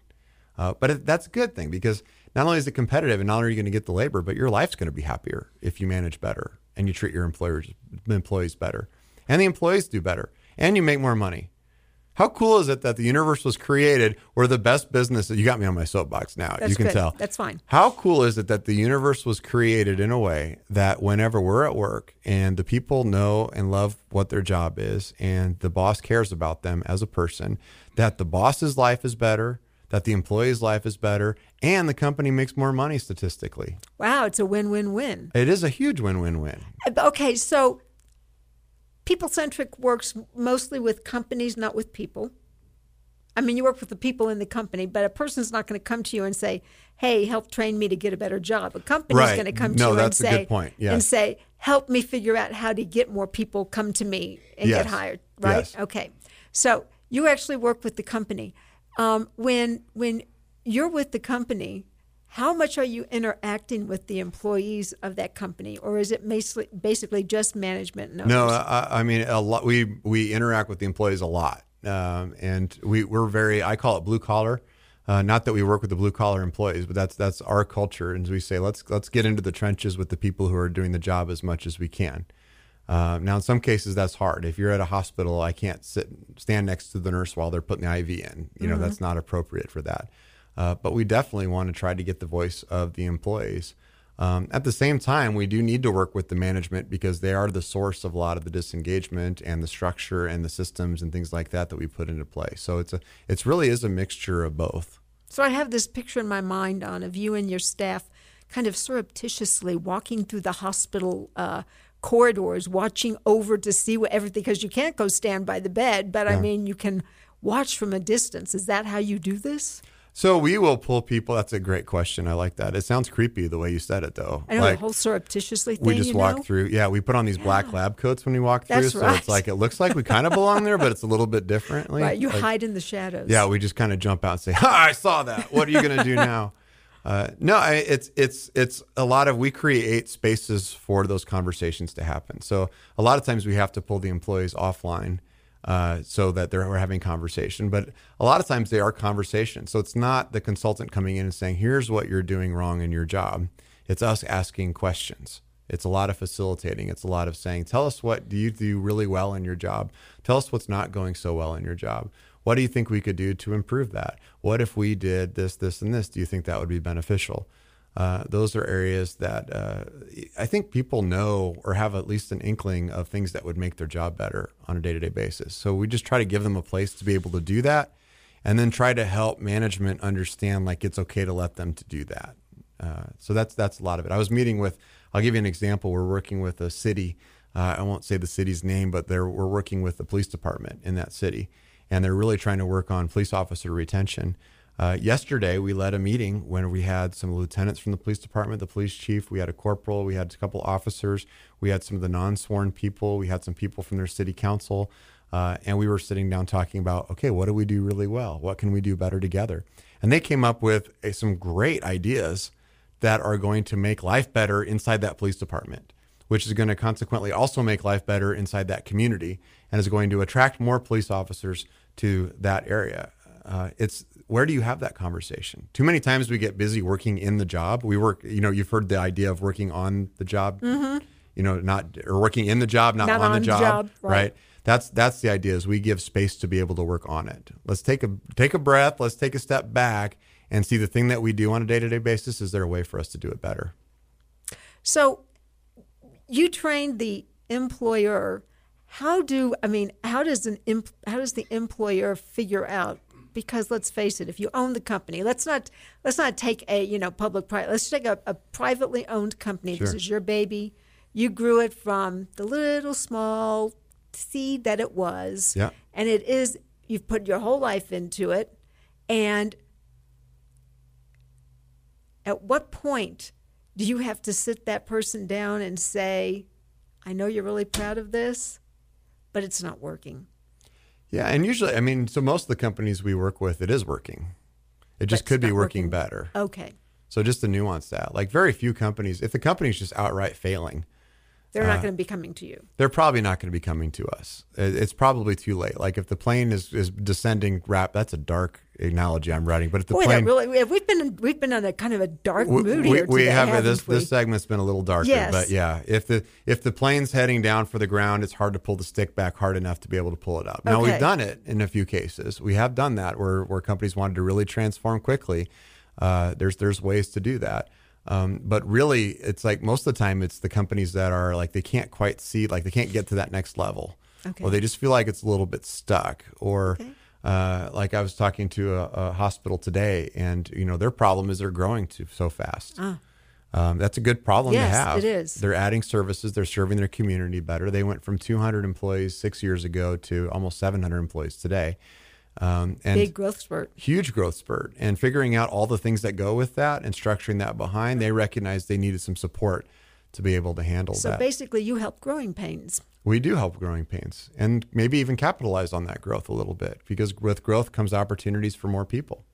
Uh, but it, that's a good thing because not only is it competitive and not only are you going to get the labor, but your life's going to be happier if you manage better and you treat your employers employees better, and the employees do better, and you make more money. How cool is it that the universe was created where the best business? You got me on my soapbox now. That's you can good. tell. That's fine. How cool is it that the universe was created in a way that whenever we're at work and the people know and love what their job is and the boss cares about them as a person, that the boss's life is better, that the employee's life is better, and the company makes more money statistically. Wow, it's a win-win-win. It is a huge win win win. Okay, so people centric works mostly with companies, not with people. I mean, you work with the people in the company, but a person's not going to come to you and say, "Hey, help train me to get a better job." A company's Right. going to come No, to you and say. Yes. and say, "Help me figure out how to get more people come to me and Yes. get hired." Right? Yes. Okay. So you actually work with the company. Um, when when you're with the company, how much are you interacting with the employees of that company, or is it basically just management? No. I, I mean a lot. We we interact with the employees a lot, um, and we we're very. I call it blue collar. Uh, not that we work with the blue collar employees, but that's that's our culture, and we say let's let's get into the trenches with the people who are doing the job as much as we can. Uh, now, in some cases, that's hard. If you're at a hospital, I can't sit stand next to the nurse while they're putting the IV in. You know, that's not appropriate for that. Uh, but we definitely want to try to get the voice of the employees. Um, at the same time, we do need to work with the management because they are the source of a lot of the disengagement and the structure and the systems and things like that that we put into play. So it's a it's really is a mixture of both. So I have this picture in my mind on of you and your staff kind of surreptitiously walking through the hospital uh, corridors, watching over to see what everything, because you can't go stand by the bed, but I mean, you can watch from a distance. Is that how you do this? So we will pull people. That's a great question. I like that. It sounds creepy the way you said it, though. I know Like, the whole surreptitiously thing. we just walk know? through. Yeah, we put on these black lab coats when we walk through, That's so right. it's like it looks like we kind of belong there, but it's a little bit differently. Right, you Like- hide in the shadows. Yeah, we just kind of jump out and say, "Ha! I saw that. What are you going to do now?" Uh, no, I, it's it's it's a lot of we create spaces for those conversations to happen. So a lot of times we have to pull the employees offline uh, so that they're we're having conversation. But a lot of times they are conversations. So it's not the consultant coming in and saying, "Here's what you're doing wrong in your job." It's us asking questions. It's a lot of facilitating. It's a lot of saying, "Tell us what do you do really well in your job. Tell us what's not going so well in your job." What do you think we could do to improve that? What if we did this, this, and this? Do you think that would be beneficial? Uh, those are areas that uh, I think people know or have at least an inkling of things that would make their job better on a day to day basis. So we just try to give them a place to be able to do that and then try to help management understand like it's okay to let them to do that. Uh, so that's that's a lot of it. I was meeting with. I'll give you an example. We're working with a city. Uh, I won't say the city's name, but we're working with the police department in that city, and they're really trying to work on police officer retention. Uh, yesterday, we led a meeting when we had some lieutenants from the police department, the police chief, we had a corporal, we had a couple officers, we had some of the non-sworn people, we had some people from their city council, uh, and we were sitting down talking about, okay, what do we do really well? What can we do better together? And they came up with some great ideas that are going to make life better inside that police department, which is going to consequently also make life better inside that community and is going to attract more police officers to that area. Uh, it's where do you have that conversation? Too many times we get busy working in the job. We work, you know, you've heard the idea of working on the job, you know, not or working in the job, not, Not on, on the the job, job, right? right. That's that's the idea. Is we give space to be able to work on it. Let's take a take a breath. Let's take a step back and see the thing that we do on a day to day basis. Is there a way for us to do it better? So you trained the employer how do I mean how does an how does the employer figure out? Because let's face it if you own the company let's not let's not take a you know public private let's take a, a privately owned company. Sure. this is your baby. You grew it from the little small seed that it was. Yeah. and it is you've put your whole life into it. And at what point do you have to sit that person down and say i know you're really proud of this but it's not working Yeah, and usually, I mean, so most of the companies we work with, it is working. It just could be working working. better. okay So just to nuance that, like very few companies, if the company's just outright failing, they're Uh, not going to be coming to you they're probably not going to be coming to us. It's probably too late. Like if the plane is, is descending rap, that's a dark analogy I'm writing. But if the boy plane, really we've been we've been on a kind of a dark we, mood we, here we today, have this we? this segment's been a little darker. Yes. But yeah, if the if the plane's heading down for the ground, it's hard to pull the stick back hard enough to be able to pull it up. Now Okay. we've done it in a few cases. We have done that where where companies wanted to really transform quickly. Uh, there's there's ways to do that. Um, but really, it's like most of the time, it's the companies that are like they can't quite see, like they can't get to that next level, Okay. or they just feel like it's a little bit stuck, or uh, like I was talking to a, a hospital today, and you know their problem is they're growing too so fast. Um, that's a good problem Ah. Yes, to have. it is. They're adding services. They're serving their community better. They went from 200 employees six years ago to almost 700 employees today. Um, and big growth spurt huge growth spurt and figuring out all the things that go with that and structuring that behind they recognized they needed some support to be able to handle so that So basically you help growing pains we do help growing pains and maybe even capitalize on that growth a little bit because with growth comes opportunities for more people.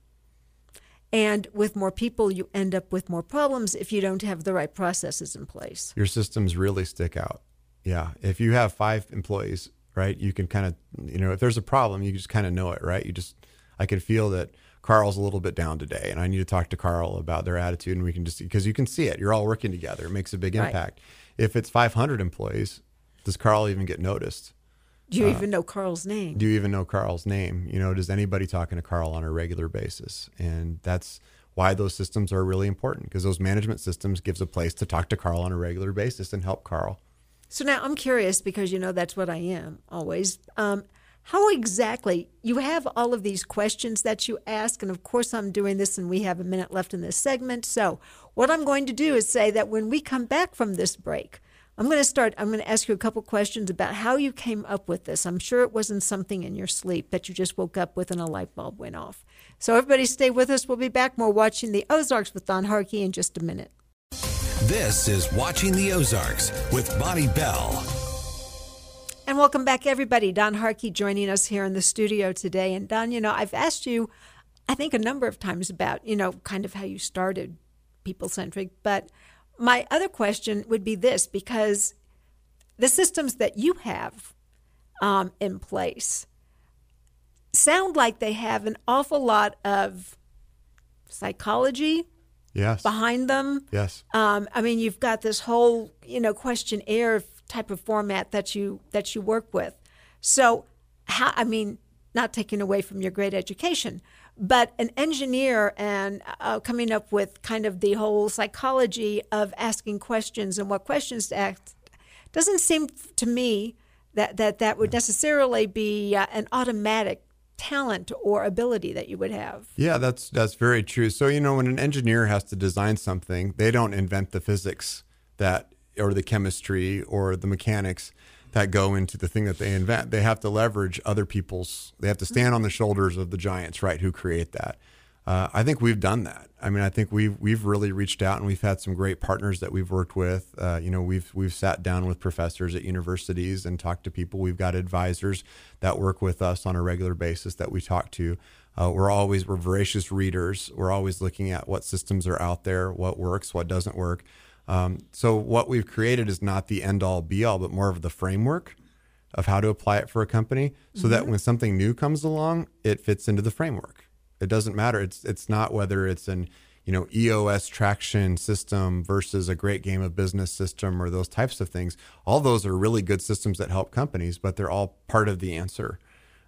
And with more people you end up with more problems if you don't have the right processes in place. Your systems really stick out. Yeah. If you have five employees right you can kind of you know if there's a problem you just kind of know it right? You just i can feel that carl's a little bit down today and i need to talk to carl about their attitude and we can just because you can see it. You're all working together. It makes a big Right. impact. If it's 500 employees does carl even get noticed? Do you even know carl's name? do you even know carl's name? You know does anybody talking to carl on a regular basis? And that's why those systems are really important because those management systems gives a place to talk to carl on a regular basis and help carl. So now I'm curious because you know that's what I am always. Um, how exactly you have all of these questions that you ask, and of course I'm doing this, and we have a minute left in this segment. So what I'm going to do is say that when we come back from this break, I'm going to start. I'm going to ask you a couple questions about how you came up with this. I'm sure it wasn't something in your sleep that you just woke up with and a light bulb went off. So everybody, stay with us. We'll be back more watching the Ozarks with Don Harkey in just a minute. This is Watching the Ozarks with Bonnie Bell. And welcome back, everybody. Don Harkey joining us here in the studio today. And Don, you know, I've asked you, I think, a number of times about, you know, kind of how you started people centric. But my other question would be this because the systems that you have um, in place sound like they have an awful lot of psychology yes behind them. yes Um, I mean, you've got this whole, you know, questionnaire type of format that you that you work with. So, how? I mean, not taking away from your great education, but an engineer and uh, coming up with kind of the whole psychology of asking questions and what questions to ask doesn't seem to me that that that would necessarily be uh, an automatic talent or ability that you would have. Yeah, that's that's very true. So you know, when an engineer has to design something, they don't invent the physics that or the chemistry or the mechanics that go into the thing that they invent. They have to leverage other people's. They have to stand on the shoulders of the giants, right, who create that. Uh, I think we've done that. I mean, I think we've we've really reached out and we've had some great partners that we've worked with. Uh, you know, we've we've sat down with professors at universities and talked to people. We've got advisors that work with us on a regular basis that we talk to. Uh, we're always we're voracious readers. We're always looking at what systems are out there, what works, what doesn't work. Um, so what we've created is not the end all be all, but more of the framework of how to apply it for a company, so that when something new comes along, it fits into the framework. It doesn't matter. It's it's not whether it's an you know EOS traction system versus a great game of business system or those types of things. All those are really good systems that help companies, but they're all part of the answer.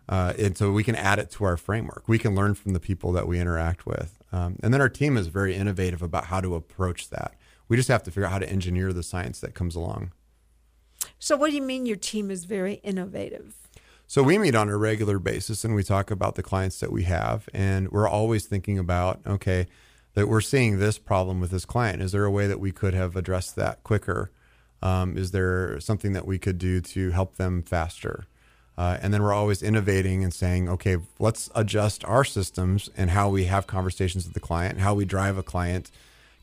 Uh, and so we can add it to our framework. We can learn from the people that we interact with. Um, and then our team is very innovative about how to approach that. We just have to figure out how to engineer the science that comes along. So, what do you mean your team is very innovative? So we meet on a regular basis and we talk about the clients that we have, and we're always thinking about okay, that we're seeing this problem with this client. Is there a way that we could have addressed that quicker? Um, is there something that we could do to help them faster? Uh, and then we're always innovating and saying, okay, let's adjust our systems and how we have conversations with the client, how we drive a client,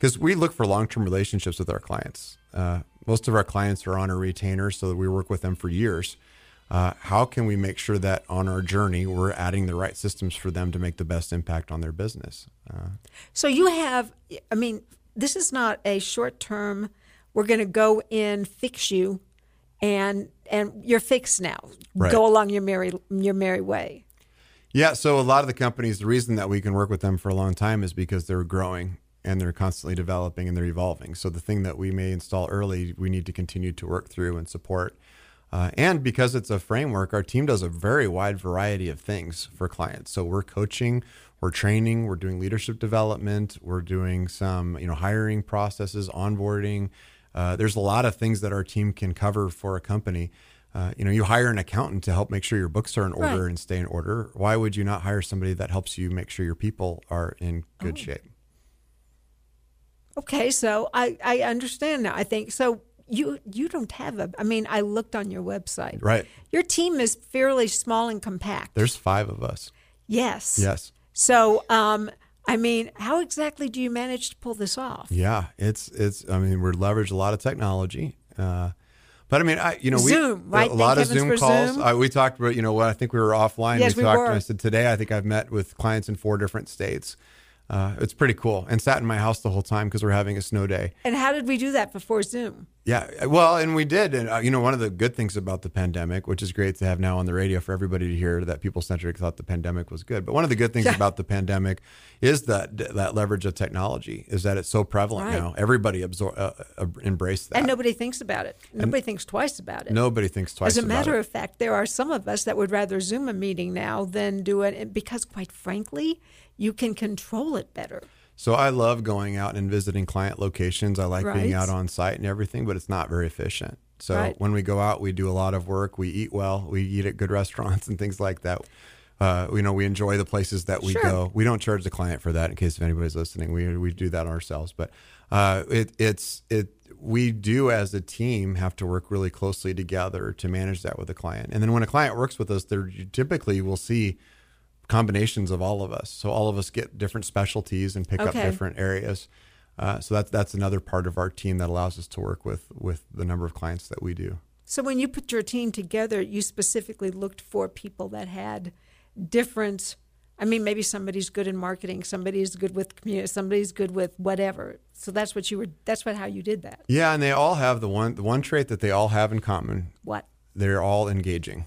because we look for long-term relationships with our clients. Uh, most of our clients are on a retainer, so that we work with them for years. Uh, how can we make sure that on our journey we're adding the right systems for them to make the best impact on their business? Uh, so you have, I mean, this is not a short-term. We're going to go in, fix you, and and you're fixed now. Right. Go along your merry your merry way. Yeah, so a lot of the companies, the reason that we can work with them for a long time is because they're growing and they're constantly developing and they're evolving. So the thing that we may install early, we need to continue to work through and support. Uh, and because it's a framework, our team does a very wide variety of things for clients. So we're coaching, we're training, we're doing leadership development, we're doing some, you know, hiring processes, onboarding. Uh, there's a lot of things that our team can cover for a company. Uh, you know, you hire an accountant to help make sure your books are in order Right. and stay in order. Why would you not hire somebody that helps you make sure your people are in good Oh. shape? Okay, so I I understand now. I think so. You you don't have a. I mean, I looked on your website. Right. Your team is fairly small and compact. There's five of us. yes. Yes. So, um, I mean, how exactly do you manage to pull this off? Yeah, it's it's. I mean, we're leverage a lot of technology, uh, but I mean, I you know, we Zoom, right? a lot Thank of Zoom calls. Zoom. I, we talked about you know what I think we were offline. Yes, we we talked. were. And I said today I think I've met with clients in four different states. Uh, it's pretty cool, and sat in my house the whole time because we're having a snow day. And how did we do that before Zoom? Yeah, well, and we did, and uh, you know, one of the good things about the pandemic, which is great to have now on the radio for everybody to hear that people centric thought the pandemic was good. But one of the good things Yeah. about the pandemic is that that leverage of technology is that it's so prevalent Right. now. Everybody absor- uh, uh, embraced that. And nobody thinks about it. Nobody thinks twice about it. Nobody thinks twice. As a matter of fact, there are some of us that would rather Zoom a meeting now than do it because, quite frankly, you can control it better. So I love going out and visiting client locations. I like being out on site and everything, but it's not very efficient. So Right. when we go out, we do a lot of work. We eat well. We eat at good restaurants and things like that. Uh, you know, we enjoy the places that we Sure. go. We don't charge the client for that. In case if anybody's listening, we we do that ourselves. But uh, it it's it we do as a team have to work really closely together to manage that with the client. And then when a client works with us, you typically will see combinations of all of us. So all of us get different specialties and pick up different areas. Uh, so that's that's another part of our team that allows us to work with with the number of clients that we do. So when you put your team together, you specifically looked for people that had different. I mean, maybe somebody's good in marketing, somebody's good with community, somebody's good with whatever. So that's what you were. That's what how you did that. Yeah, and they all have the one the one trait that they all have in common. What? They're all engaging.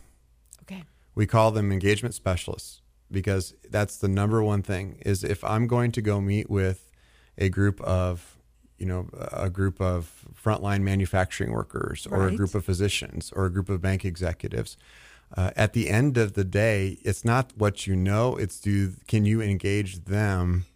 Okay. We call them engagement specialists because that's the number one thing is if I'm going to go meet with a group of you know a group of frontline manufacturing workers or a group of physicians or a group of bank executives uh, at the end of the day it's not what you know it's do can you engage them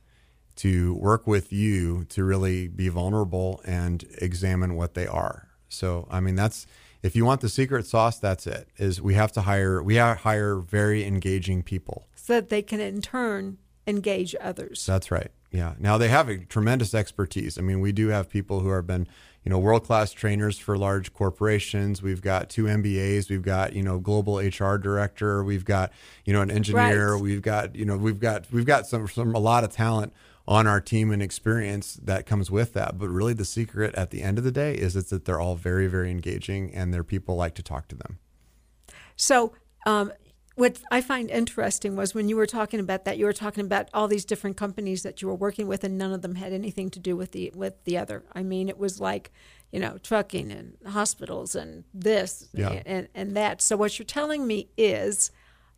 to work with you to really be vulnerable and examine what they are. So i mean that's if you want the secret sauce that's it is we have to hire we hire very engaging people So that they can in turn engage others. that's right. Yeah. Now they have a tremendous expertise. I mean, we do have people who have been, you know, world class trainers for large corporations. We've got two MBAs. We've got, you know, global HR director. We've got, you know, an engineer. Right. We've got, you know, we've got we've got some some a lot of talent on our team and experience that comes with that. But really, the secret at the end of the day is it's that they're all very very engaging and their people like to talk to them. So, um, what I find interesting was when you were talking about that, you were talking about all these different companies that you were working with, and none of them had anything to do with the with the other. I mean, it was like, you know, trucking and hospitals and this Yeah. and and that. So, what you're telling me is,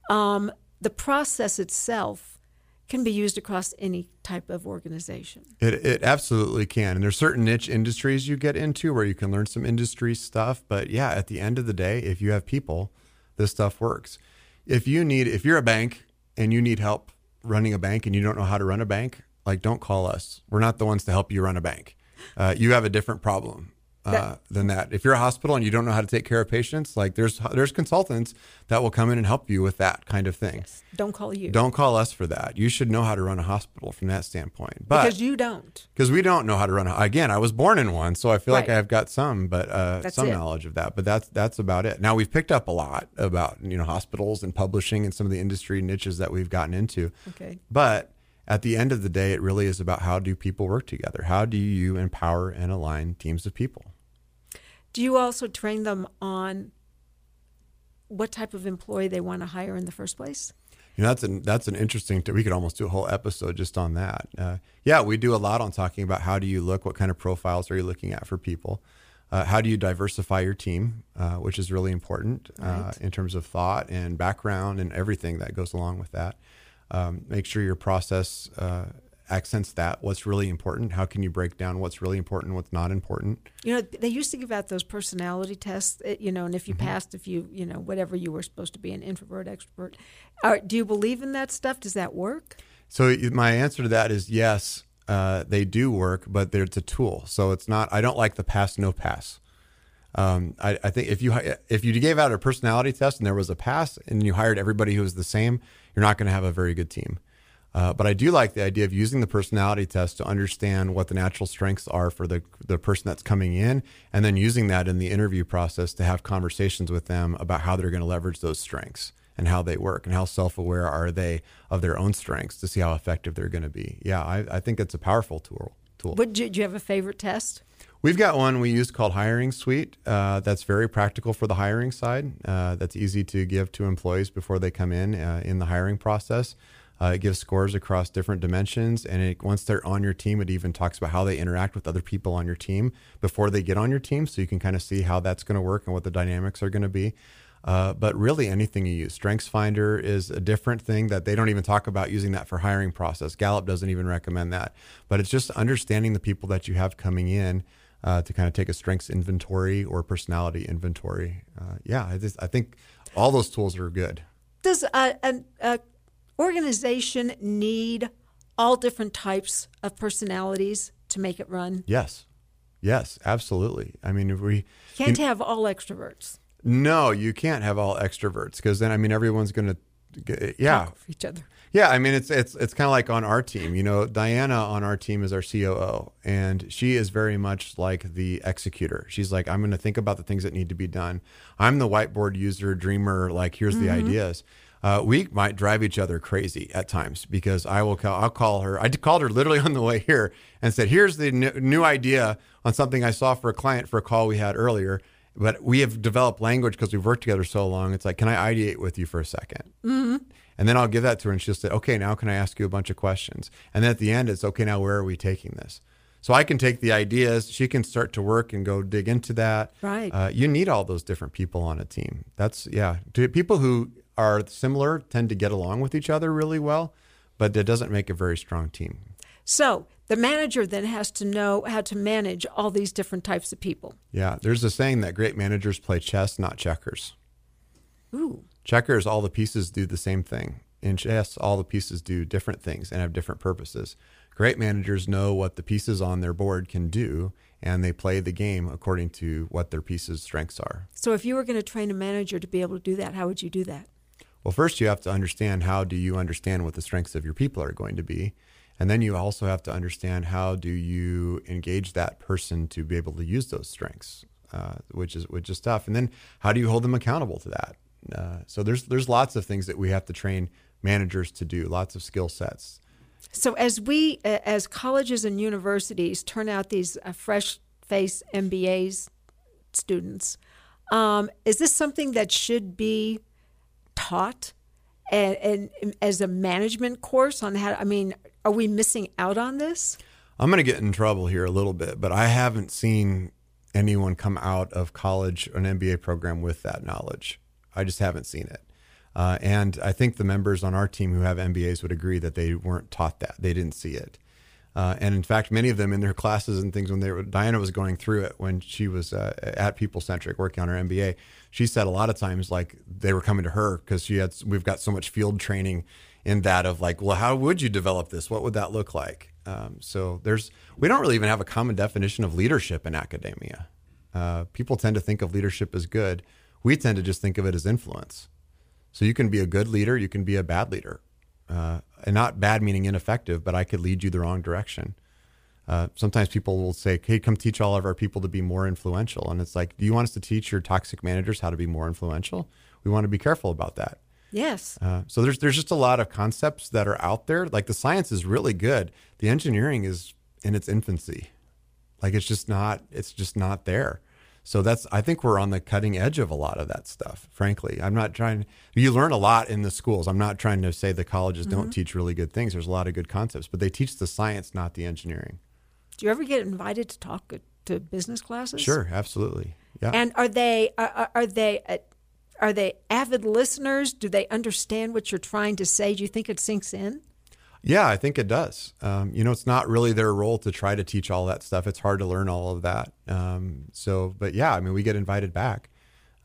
um, the process itself can be used across any type of organization. It, it absolutely can. And there's certain niche industries you get into where you can learn some industry stuff. But yeah, at the end of the day, if you have people, this stuff works. If you need, if you're a bank and you need help running a bank and you don't know how to run a bank, like don't call us. We're not the ones to help you run a bank. Uh, you have a different problem. Uh, than that. If you're a hospital and you don't know how to take care of patients, like there's there's consultants that will come in and help you with that kind of thing. Don't call you. Don't call us for that. You should know how to run a hospital from that standpoint. But because you don't. because we don't know how to run. A, again, I was born in one, so I feel like I've got some, but uh, some it. knowledge of that. But that's that's about it. Now we've picked up a lot about you know hospitals and publishing and some of the industry niches that we've gotten into. Okay. But at the end of the day, it really is about how do people work together? How do you empower and align teams of people? Do you also train them on what type of employee they want to hire in the first place? You know, that's an that's an interesting. we could almost do a whole episode just on that. Uh, yeah, we do a lot on talking about how do you look, what kind of profiles are you looking at for people, uh, how do you diversify your team, uh, which is really important uh, Right. in terms of thought and background and everything that goes along with that. Um, make sure your process uh, accents that. What's really important? How can you break down what's really important, what's not important? You know, they used to give out those personality tests, eh, you know, and if Mm-hmm. you passed, if you, you know, whatever you were supposed to be, an introvert, extrovert. Uh, do you believe in that stuff? Does that work? So my answer to that is yes, uh, they do work, but it's a tool. So it's not. I don't like the pass no pass. Um, I, I think if you if you gave out a personality test and there was a pass and you hired everybody who was the same, you're not going to have a very good team. Uh, but I do like the idea of using the personality test to understand what the natural strengths are for the the person that's coming in, and then using that in the interview process to have conversations with them about how they're going to leverage those strengths and how they work and how self aware are they of their own strengths to see how effective they're going to be. Yeah, I, I think it's a powerful tool. Tool. You, do you have a favorite test? We've got one we use called Hiring Suite. Uh, that's very practical for the hiring side. Uh, that's easy to give to employees before they come in uh, in the hiring process. Uh, it gives scores across different dimensions, and it, once they're on your team, it even talks about how they interact with other people on your team before they get on your team, so you can kind of see how that's going to work and what the dynamics are going to be. Uh, but really, anything you use, Strengths Finder is a different thing that they don't even talk about using that for hiring process. Gallup doesn't even recommend that, but it's just understanding the people that you have coming in uh, to kind of take a strengths inventory or personality inventory. Uh, yeah, I, just, I think all those tools are good. Does an a organization need all different types of personalities to make it run? Yes, yes, absolutely. I mean, if we Can't have all extroverts no, you can't have all extroverts because then I mean everyone's going to yeah talk for each other. Yeah, I mean it's it's it's kind of like on our team. You know, Diana on our team is our COO, and she is very much like the executor. She's like, I'm going to think about the things that need to be done. I'm the whiteboard user, dreamer. Like, here's the mm-hmm. ideas. Uh, we might drive each other crazy at times because I will call. I'll call her. I called her literally on the way here and said, "Here's the new, new idea on something I saw for a client for a call we had earlier." But we have developed language because we've worked together so long. It's like, can I ideate with you for a 2nd Mm-hmm. And then I'll give that to her and she'll say, okay, now can I ask you a bunch of questions? And then at the end, it's okay, now where are we taking this? So I can take the ideas, she can start to work and go dig into that. Right. Uh, you need all those different people on a team. That's, yeah. To people who are similar tend to get along with each other really well, but that doesn't make a very strong team. So the manager then has to know how to manage all these different types of people. Yeah. There's a saying that great managers play chess, not checkers. Ooh. Checkers, all the pieces do the same thing. In chess, all the pieces do different things and have different purposes. Great managers know what the pieces on their board can do, and they play the game according to what their pieces' strengths are. So if you were going to train a manager to be able to do that, how would you do that? Well, first you have to understand how do you understand what the strengths of your people are going to be, and then you also have to understand how do you engage that person to be able to use those strengths, uh, which is which is tough. And then how do you hold them accountable to that? Uh, so there's there's lots of things that we have to train managers to do, lots of skill sets. So as we, uh, as colleges and universities turn out these uh, fresh face MBAs students, um, is this something that should be taught and, and as a management course on how? I mean, are we missing out on this? I'm going to get in trouble here a little bit, but I haven't seen anyone come out of college an MBA program with that knowledge. I just haven't seen it. Uh, and I think the members on our team who have MBAs would agree that they weren't taught that. They didn't see it. Uh, and in fact, many of them in their classes and things when they were, Diana was going through it when she was uh, at People Centric working on her MBA, she said a lot of times like they were coming to her because she had, we've got so much field training in that of like, well, how would you develop this? What would that look like? Um, so there's, we don't really even have a common definition of leadership in academia. Uh, people tend to think of leadership as good. We tend to just think of it as influence. So you can be a good leader, you can be a bad leader. Uh, and not bad meaning ineffective, but I could lead you the wrong direction. Uh, sometimes people will say, "Hey, come teach all of our people to be more influential," and it's like, "Do you want us to teach your toxic managers how to be more influential?" We want to be careful about that. Yes. Uh, so there's there's just a lot of concepts that are out there. Like the science is really good. The engineering is in its infancy. Like it's just not it's just not there. So that's I think we're on the cutting edge of a lot of that stuff. Frankly, I'm not trying. You learn a lot in the schools. I'm not trying to say the colleges mm-hmm. don't teach really good things. There's a lot of good concepts, but they teach the science, not the engineering. Do you ever get invited to talk to business classes? Sure, absolutely. Yeah. And are they are, are they are they avid listeners? Do they understand what you're trying to say? Do you think it sinks in? Yeah, I think it does. Um, you know, it's not really their role to try to teach all that stuff. It's hard to learn all of that. Um, so, but yeah, I mean, we get invited back,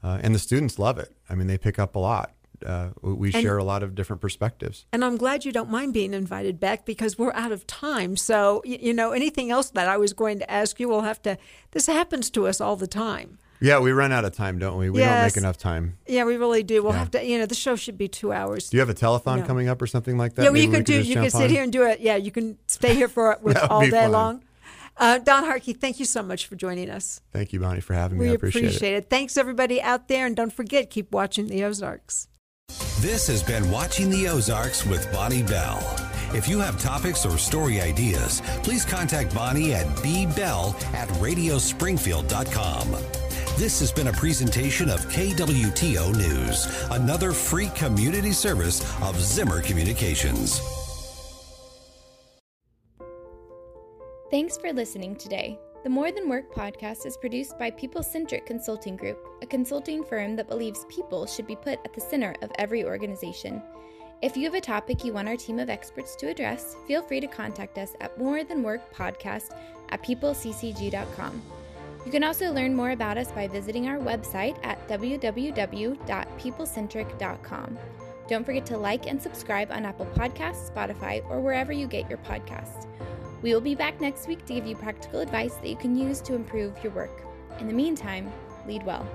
uh, and the students love it. I mean, they pick up a lot. Uh, we and, share a lot of different perspectives. And I'm glad you don't mind being invited back because we're out of time. So, you know, anything else that I was going to ask you, we'll have to. This happens to us all the time. Yeah, we run out of time, don't we? We yes. don't make enough time. Yeah, we really do. We'll yeah. have to. You know, the show should be two hours. Do you have a telethon no. coming up or something like that? Yeah, well, you could do. You can sit here and do it. Yeah, you can stay here for it with all day fun. long. Uh, Don Harkey, thank you so much for joining us. Thank you, Bonnie, for having me. We I appreciate, appreciate it. it. Thanks, everybody out there. And don't forget, keep watching the Ozarks. This has been Watching the Ozarks with Bonnie Bell. If you have topics or story ideas, please contact Bonnie at bbell at radiospringfield.com. This has been a presentation of KWTO News, another free community service of Zimmer Communications. Thanks for listening today. The More Than Work podcast is produced by People Centric Consulting Group, a consulting firm that believes people should be put at the center of every organization. If you have a topic you want our team of experts to address, feel free to contact us at More Than Work Podcast at peopleccg.com. You can also learn more about us by visiting our website at www.peoplecentric.com. Don't forget to like and subscribe on Apple Podcasts, Spotify, or wherever you get your podcasts. We will be back next week to give you practical advice that you can use to improve your work. In the meantime, lead well.